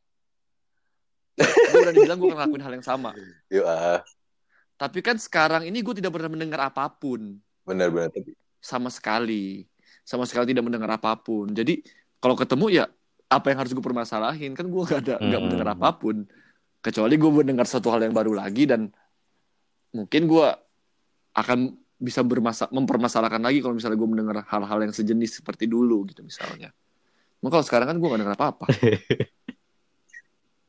gue udah dibilang gue akan ngelakuin hal yang sama. Yuk ah, Tapi kan sekarang ini gue tidak pernah mendengar apa pun. benar-benar tapi. Sama sekali. Sama sekali tidak mendengar apa pun. Jadi, kalau ketemu ya, apa yang harus gue permasalahin? Kan gue gak ada, nggak Hmm. mendengar apa pun. Kecuali gue mendengar satu hal yang baru lagi dan mungkin gue akan bisa bermasa mempermasalahkan lagi kalau misalnya gue mendengar hal-hal yang sejenis seperti dulu gitu misalnya. Nah, kalau sekarang kan gue gak dengar apa-apa.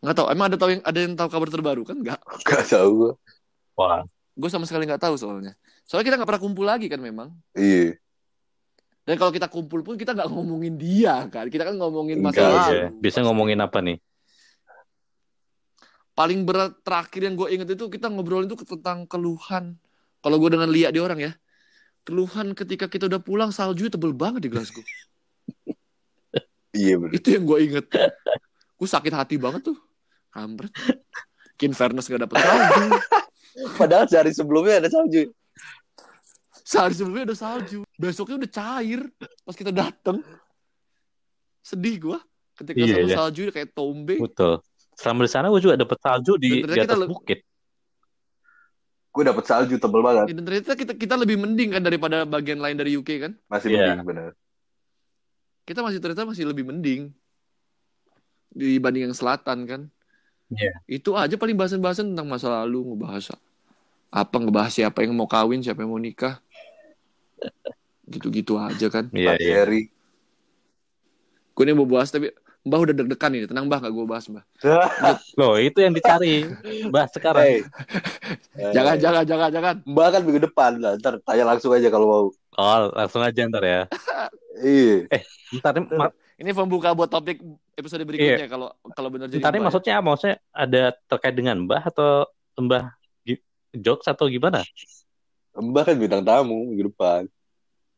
Nggak tahu. Emang ada tahu yang ada yang tahu kabar terbaru kan? Nggak. Gak tahu gue. Wah. Gue sama sekali nggak tahu soalnya. Soalnya kita nggak pernah kumpul lagi kan memang. Iya. Dan kalau kita kumpul pun kita nggak ngomongin dia kan. Kita kan ngomongin masa lalu. Iya. Bisa ngomongin apa nih? Paling berat terakhir yang gue inget itu kita ngobrolin itu tentang keluhan. Kalau gue dengan lihat di orang ya. Keluhan ketika kita udah pulang salju tebel banget di Glasgow. Iya benar. Itu yang gue inget. Gue sakit hati banget tuh. Kampret. Kin Fairness gak dapet salju. Padahal sehari sebelumnya ada salju. Sehari sebelumnya udah salju. Besoknya udah cair. Pas kita dateng. Sedih gue. Ketika Iya, satu iya. salju kayak tombe. Betul. Selama di sana gue juga dapet salju di, di atas kita bukit. Gue dapet salju tebel banget. Ya, Dan ternyata kita, kita lebih mending kan daripada bagian lain dari UK kan. Masih Iya. mending benar. Kita masih ternyata masih lebih mending. Dibanding yang selatan kan. Iya. Itu aja paling bahasan-bahasan tentang masa lalu. Ngebahas apa, ngebahas siapa yang mau kawin, siapa yang mau nikah. Gitu-gitu aja kan. Iya, Pak iya. Heri. Gue ini mau bahas tapi Mbah udah deg-degan ini. Tenang Mbah gak gue bahas Mbah. Loh, itu yang dicari. Bahas sekarang. Hey. Jangan, jangan, jangan, jangan. Mbak kan minggu depan lah. Ntar tanya langsung aja kalau mau. Oh, langsung aja ntar ya. Iya. Ntar, ma- Ini pembuka buat topik episode berikutnya kalau kalau benar jadi Mbah ya. maksudnya apa? Maksudnya ada terkait dengan Mbah atau Mbah jokes atau gimana? Mbak kan bintang tamu minggu depan.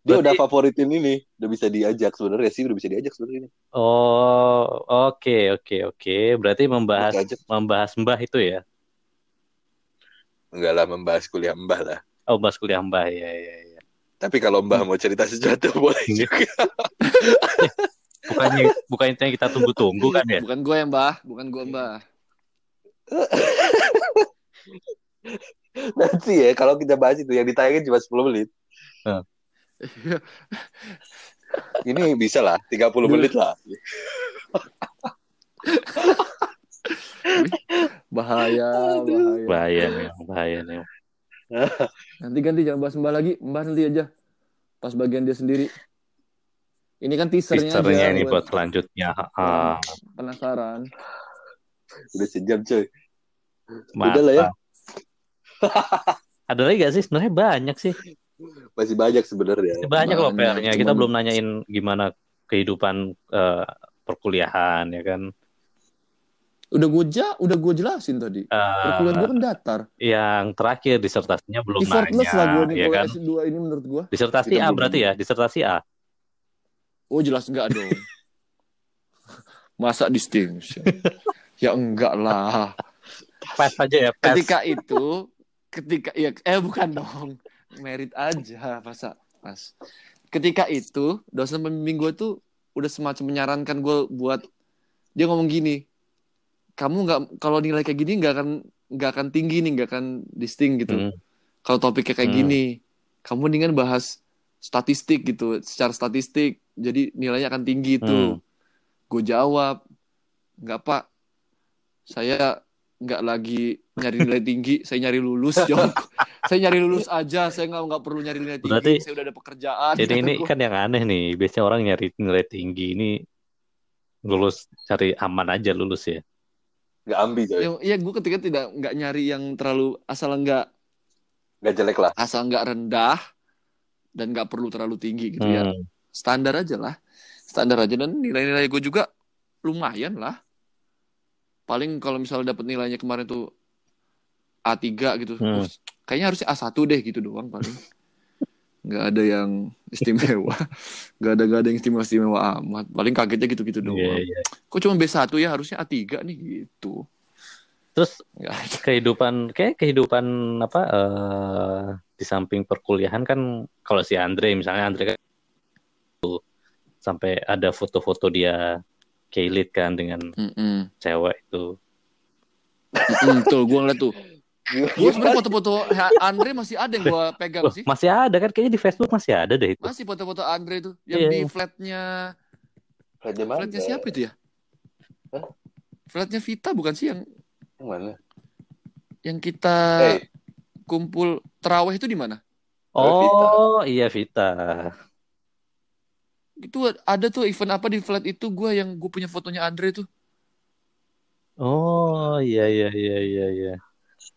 Dia Berarti- udah favoritin ini, udah bisa diajak sebenarnya sih, udah bisa diajak sebenarnya. Oh, oke, oke, oke. Berarti membahas membahas Mbah itu ya? Enggak lah membahas kuliah Mbah lah. Oh, bahas kuliah Mbah ya, ya, ya. Tapi kalau Mbah mau cerita sesuatu boleh Iya. juga. Bukannya bukannya yang kita tunggu-tunggu kan ya? Bukan gue yang Mbah, bukan gue Mbah. Nanti ya kalau kita bahas itu yang ditayangin cuma 10 menit. Hah. Ini bisa lah, 30 menit lah. Bahaya, bahaya. Bahaya nih, bahaya nih. Nanti ganti jangan bahas Mbah lagi, Mbah nanti aja. Pas bagian dia sendiri. Ini kan teasernya, Teasernya aja ini buat selanjutnya. Ah, penasaran. Udah sejam coy. mantap. Udah lah ya. Ada lagi gak sih? Sebenarnya banyak sih. Masih banyak sebenarnya. Banyak loh PR-nya. Kita cuman- belum nanyain gimana kehidupan eh, perkuliahan ya kan. Udah gue ja, udah gue jelasin tadi. Eh, Perkuliahan gue kan datar. yang terakhir disertasinya belum Effortless lah gue nanya, nih ya kan? S2 ini menurut gue. Disertasi Kita A berarti ya, disertasi A. Oh jelas enggak dong. Masa distinction? ya enggak lah. Pes aja ya, pes. Ketika itu, ketika ya eh bukan dong. Merit aja masa pas. ketika itu dosen pembimbing gue tuh udah semacam menyarankan gue buat dia ngomong gini kamu nggak kalau nilai kayak gini nggak akan nggak akan tinggi nih nggak akan distinct gitu Hmm. kalau topiknya kayak Hmm. gini kamu mendingan bahas statistik gitu secara statistik jadi nilainya akan tinggi itu Hmm. gue jawab nggak pak saya nggak lagi nyari nilai tinggi saya nyari lulus jawab saya nyari lulus aja saya nggak nggak perlu nyari nilai tinggi Berarti- saya udah ada pekerjaan Jadi ini gua. kan yang aneh nih. Biasanya orang nyari nilai tinggi ini lulus cari aman aja lulus ya. Gak ambi coy. Yang- Iya, gue ketika tidak nggak nyari yang terlalu asal nggak Gak jelek lah. asal nggak rendah dan nggak perlu terlalu tinggi gitu ya. Standar aja lah, standar aja dan nilai-nilai gue juga lumayan lah. Paling kalau misalnya dapat nilainya kemarin tuh A3 gitu, Hmm. Terus kayaknya harusnya A1 deh gitu doang paling. Nggak ada yang istimewa, nggak ada nggak ada yang istimewa istimewa amat. Paling kagetnya gitu-gitu Iya, doang. iya. Kok cuma B1 ya harusnya A3 nih gitu. Terus kehidupan kayak kehidupan apa eh di samping perkuliahan kan kalau si Andre misalnya Andre kan sampai ada foto-foto dia keilit kan dengan Mm-mm. cewek itu. Mm, betul, gue ngeliat tuh. Gue sebenarnya foto-foto Andre masih ada yang gue pegang sih. masih ada kan kayaknya di Facebook masih ada deh itu. Masih foto-foto Andre tuh yang Iya. di flatnya mana? flatnya siapa itu ya? Hah? Flatnya Vita bukan sih yang Yang mana? yang kita Eh, kumpul terawih itu di mana? Oh, iya Vita. Itu ada tuh event apa di flat itu gue yang gue punya fotonya Andre tuh. Oh, iya iya iya iya iya.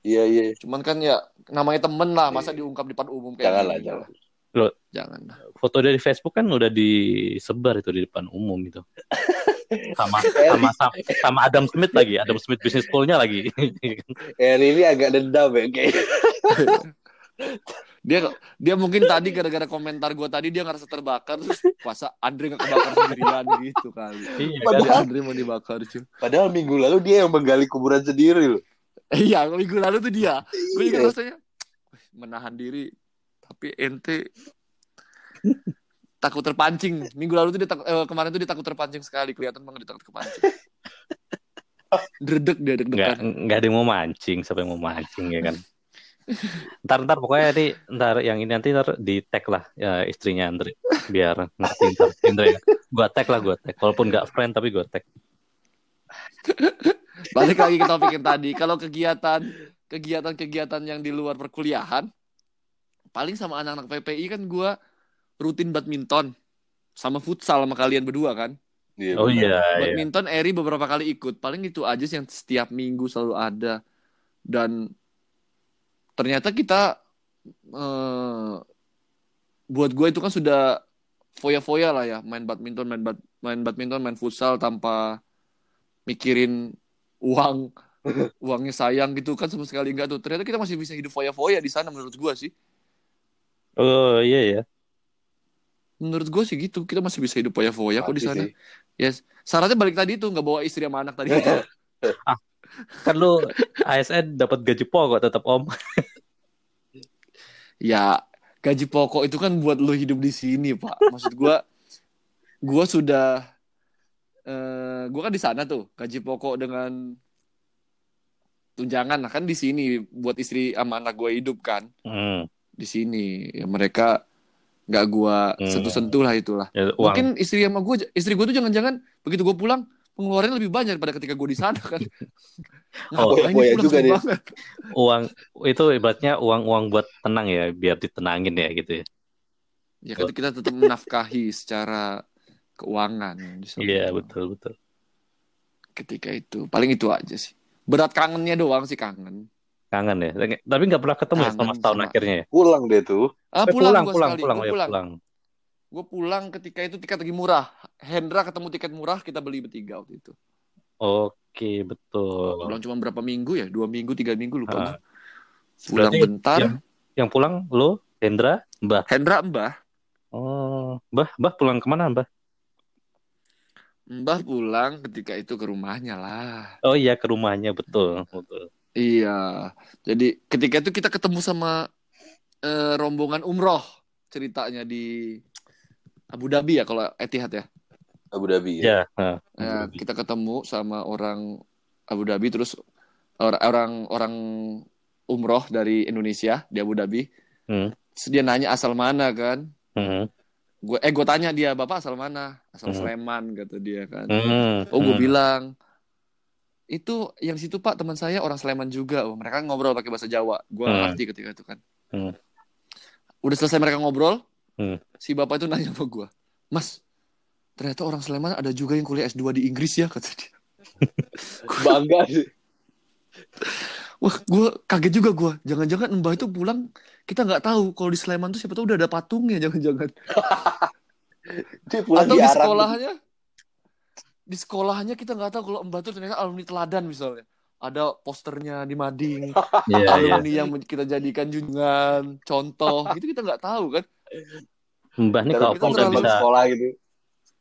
iya iya. Cuman kan ya namanya temen lah, masa Iya. diungkap di depan umum kayak Jangan lah, jangan. Jangan lah. Foto dari Facebook kan udah disebar itu di depan umum itu. Sama sama sama, sama Adam Smith lagi, Adam Smith Business School-nya lagi. Eh, ini agak dendam ya kayak. Dia dia mungkin tadi gara-gara komentar gue tadi dia ngerasa terbakar terus masa Andre nggak kebakar sendirian gitu kali. Iya kan? Padahal- Andre mau dibakar cuy. Padahal minggu lalu dia yang menggali kuburan sendiri loh. Iya, minggu lalu tuh dia. Gue juga Iya. rasanya "Wih, menahan diri, tapi ente takut terpancing. Minggu lalu tuh dia takut, eh, kemarin tuh dia takut terpancing sekali. Kelihatan banget dia takut kepancing. Dredeg dia Nggak deg-degan. nggak ada yang mau mancing, siapa yang mau mancing ya kan? Ntar ntar pokoknya nanti ntar yang ini nanti ntar di tag lah ya, istrinya Andre biar ngerti ntar Andre. Gua tag lah gua tag, walaupun nggak friend tapi gua tag. Balik lagi ke topik yang tadi. Kalau kegiatan kegiatan-kegiatan yang di luar perkuliahan, paling sama anak-anak PPI kan gue rutin badminton sama futsal sama kalian berdua kan. Iya, Oh iya, iya. Badminton Eri beberapa kali ikut. Paling itu aja sih yang setiap minggu selalu ada. Dan ternyata kita eh, buat gue itu kan sudah foya-foya lah ya main badminton, main bad- main badminton, main futsal tanpa mikirin uang uangnya sayang gitu kan sama sekali enggak tuh. Ternyata kita masih bisa hidup foya-foya di sana menurut gue sih. Oh iya ya. Menurut gue sih gitu. Kita masih bisa hidup foya-foya kok di sana. Yes. Syaratnya balik tadi itu nggak bawa istri sama anak tadi. Kan lu ASN dapat gaji pokok tetap Om. Ya, gaji pokok itu kan buat lu hidup di sini, Pak. Maksud gua gua sudah eh gua kan di sana tuh, gaji pokok dengan tunjangan nah kan di sini buat istri sama anak gua hidup kan Hmm. di sini. Ya mereka nggak gua Hmm. sentuh-sentuh lah itulah. Ya, uang Mungkin istri sama gua istri gua tuh jangan-jangan begitu gua pulang pengeluarannya lebih banyak daripada ketika gua di sana kan. Oh, Ngapain foya-foya pulang juga banget? uang itu ibaratnya uang-uang buat tenang ya, biar ditenangin ya gitu ya. Ya kan kita tetap menafkahi secara keuangan di sana. Iya betul betul. ketika itu paling itu aja sih berat kangennya doang sih kangen Kangen ya. Tapi nggak pernah ketemu ya Kangen selama setahun sama- akhirnya ya. Pulang deh tuh. ah Eh, pulang, pulang gua pulang pulang, ya, pulang pulang. Gue pulang ketika itu tiket lagi murah Hendra ketemu tiket murah kita beli bertiga waktu itu Oke betul. pulang cuma berapa minggu ya dua minggu tiga minggu lupa gua. pulang bentar yang- Yang pulang lo, Hendra, Mbah. Hendra mbah Oh, Mbah, Mbah pulang ke mana Mbah? mbah pulang ketika itu ke rumahnya lah Oh iya ke rumahnya betul betul. iya jadi ketika itu kita ketemu sama eh, rombongan umroh ceritanya di Abu Dhabi ya kalau Etihad ya. Abu Dhabi ya. Ya, nah, Nah, kita ketemu sama orang Abu Dhabi terus or- orang orang umroh dari Indonesia di Abu Dhabi. Hmm. Terus dia nanya asal mana kan? hmm, Gue eh gue tanya dia, "Bapak asal mana?" Asal Hmm. Sleman kata dia kan. hmm, Oh, gue hmm. bilang itu yang situ Pak teman saya orang Sleman juga. Oh, mereka ngobrol pakai bahasa Jawa. Gue Hmm. ngerti ketika itu kan. Hmm. Udah selesai mereka ngobrol, Hmm. si bapak itu nanya sama gue, Mas, ternyata orang Sleman ada juga yang kuliah S2 di Inggris ya kata dia. Bangga sih. Wah, gue kaget juga gue. Jangan-jangan Mbah itu pulang kita nggak tahu kalau di Sleman tuh siapa tahu udah ada patungnya jangan-jangan. Atau di di sekolahnya, di sekolahnya kita nggak tahu kalau Mbah itu ternyata alumni teladan misalnya. Ada posternya di mading, iya. alumni yang kita jadikan junjungan, contoh, itu kita nggak tahu kan. Mbah nih Karena kalau udah bisa sekolah gitu.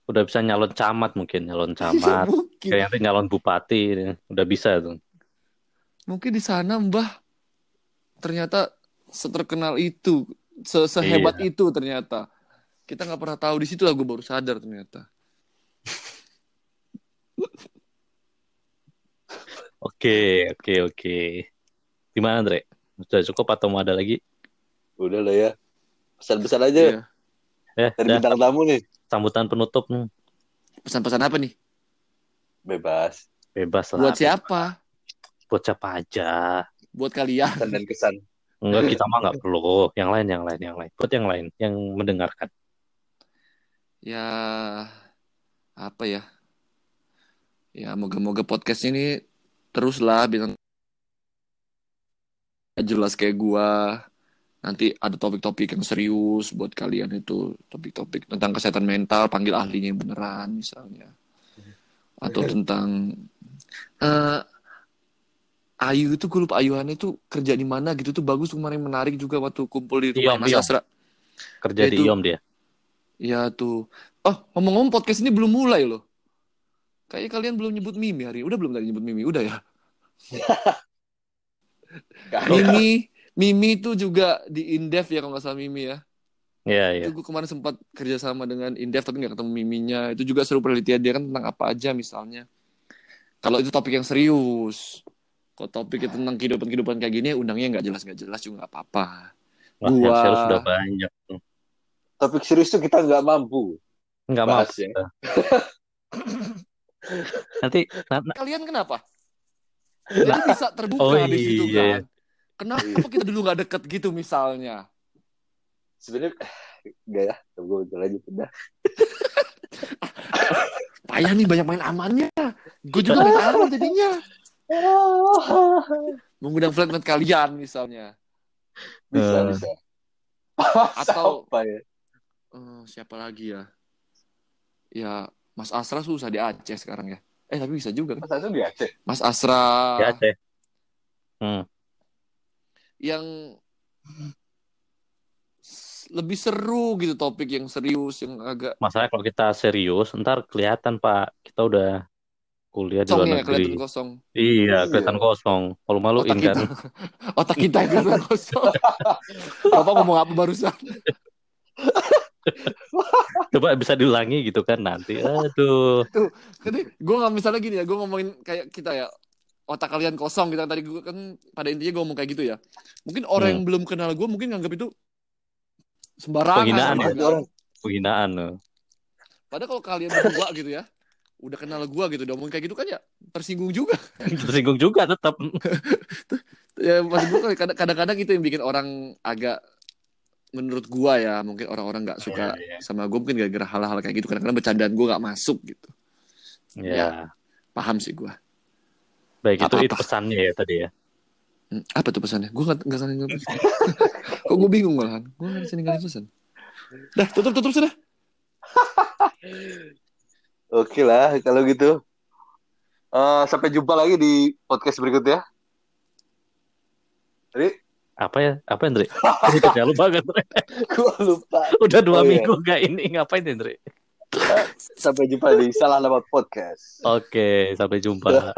udah bisa nyalon camat mungkin nyalon camat kayak nanti nyalon bupati udah bisa tuh mungkin di sana Mbah ternyata seterkenal itu, se- sehebat Iya. itu ternyata. Kita nggak pernah tahu di situ lah gue baru sadar ternyata. oke oke oke gimana Andre sudah cukup atau mau ada lagi Udah lah ya. Pesan-pesan aja Iya. ya dari udah bintang tamu nih. sambutan penutup nih Pesan-pesan apa nih? Bebas. bebas lah Buat siapa? buat siapa aja Buat kalian. Pesan dan kesan. enggak kita mah nggak perlu yang lain yang lain yang lain buat yang lain yang mendengarkan Ya apa ya? Ya moga-moga podcast ini teruslah bilang jelas kayak gua. Nanti ada topik-topik yang serius buat kalian itu, topik-topik tentang kesehatan mental, panggil ahlinya yang beneran misalnya. Atau tentang eh Ayu itu gue lupa Ayuhan itu kerja di mana gitu tuh bagus kemarin menarik juga waktu kumpul di rumah Mas. Asra. kerja Ya, di IOM dia Ya tuh. Oh, ngomong-ngomong podcast ini belum mulai loh. Kayaknya kalian belum nyebut Mimi hari ini. Udah belum tadi nyebut Mimi? Udah ya. Mimi, Mimi itu juga di Indef ya kalau nggak salah Mimi ya. Iya iya Itu gue kemarin sempat kerjasama dengan Indef tapi nggak ketemu Miminya. Itu juga seru penelitian dia kan tentang apa aja misalnya. Kalau itu topik yang serius. Kalau topik tentang kehidupan-kehidupan kayak gini, undangnya nggak jelas nggak jelas juga nggak apa-apa. Wah, yang Gua- serius sudah banyak tuh Topik serius tuh kita nggak mampu. nggak Bahas ya. nanti na- na- Kalian kenapa? Jadi bisa terbuka Oh, di situ iya. kan. Kenapa kita dulu nggak deket gitu misalnya? Sebenarnya enggak ya. Gue udah lanjut udah. Payah nih banyak main amannya. Gue juga main aman jadinya. Mengundang flatmate kalian misalnya. Bisa Eh. bisa. Atau- apa ya? Eh, siapa lagi ya? Ya Mas Asra susah di Aceh sekarang ya. Eh tapi bisa juga kan. Mas Hasan di Aceh. Mas Asra ya Aceh hmm. Yang lebih seru gitu topik yang serius yang agak masalahnya kalau kita serius ntar kelihatan Pak kita udah kuliah di kosong luar ya negeri kelihatan kosong. iya Iya. kelihatan kosong kalau malu Otak kan kita, otak kita yang kelihatan kosong. Bapak ngomong apa barusan? coba bisa diulangi gitu kan nanti aduh Jadi gue nggak misalnya gini ya, gue ngomongin kayak kita ya otak kalian kosong gitu tadi gue kan pada intinya gue ngomong kayak gitu ya. Mungkin orang Hmm. yang belum kenal gue mungkin nganggap itu sembarangan. Penghinaan ya? kan. Orang penghinaan loh. Padahal kalau kalian berdua gitu ya, udah kenal gue gitu, udah ngomong kayak gitu kan ya tersinggung juga. tersinggung juga tetap Ya maksud gue kadang- kadang-kadang itu yang bikin orang agak menurut gua ya mungkin orang-orang nggak suka Iya, iya. sama gue mungkin gara-gara hal-hal kayak gitu kadang-kadang bercandaan gue nggak masuk gitu ya paham sih gua baik itu itu pesannya ya tadi ya Hmm, apa tuh pesannya? Gue gak, gak saling pesan. Kok gue bingung malahan? Gue gak bisa ninggalin pesan. Dah, tutup, tutup sudah. Oke lah kalau gitu. Eh, sampai jumpa lagi di podcast berikutnya. Jadi, apa ya apa Andre Udah lu banget Andre. gua lupa. udah dua Oh, iya. minggu gak ini ngapain Andre Sampai jumpa di Salah Nama Podcast. oke sampai jumpa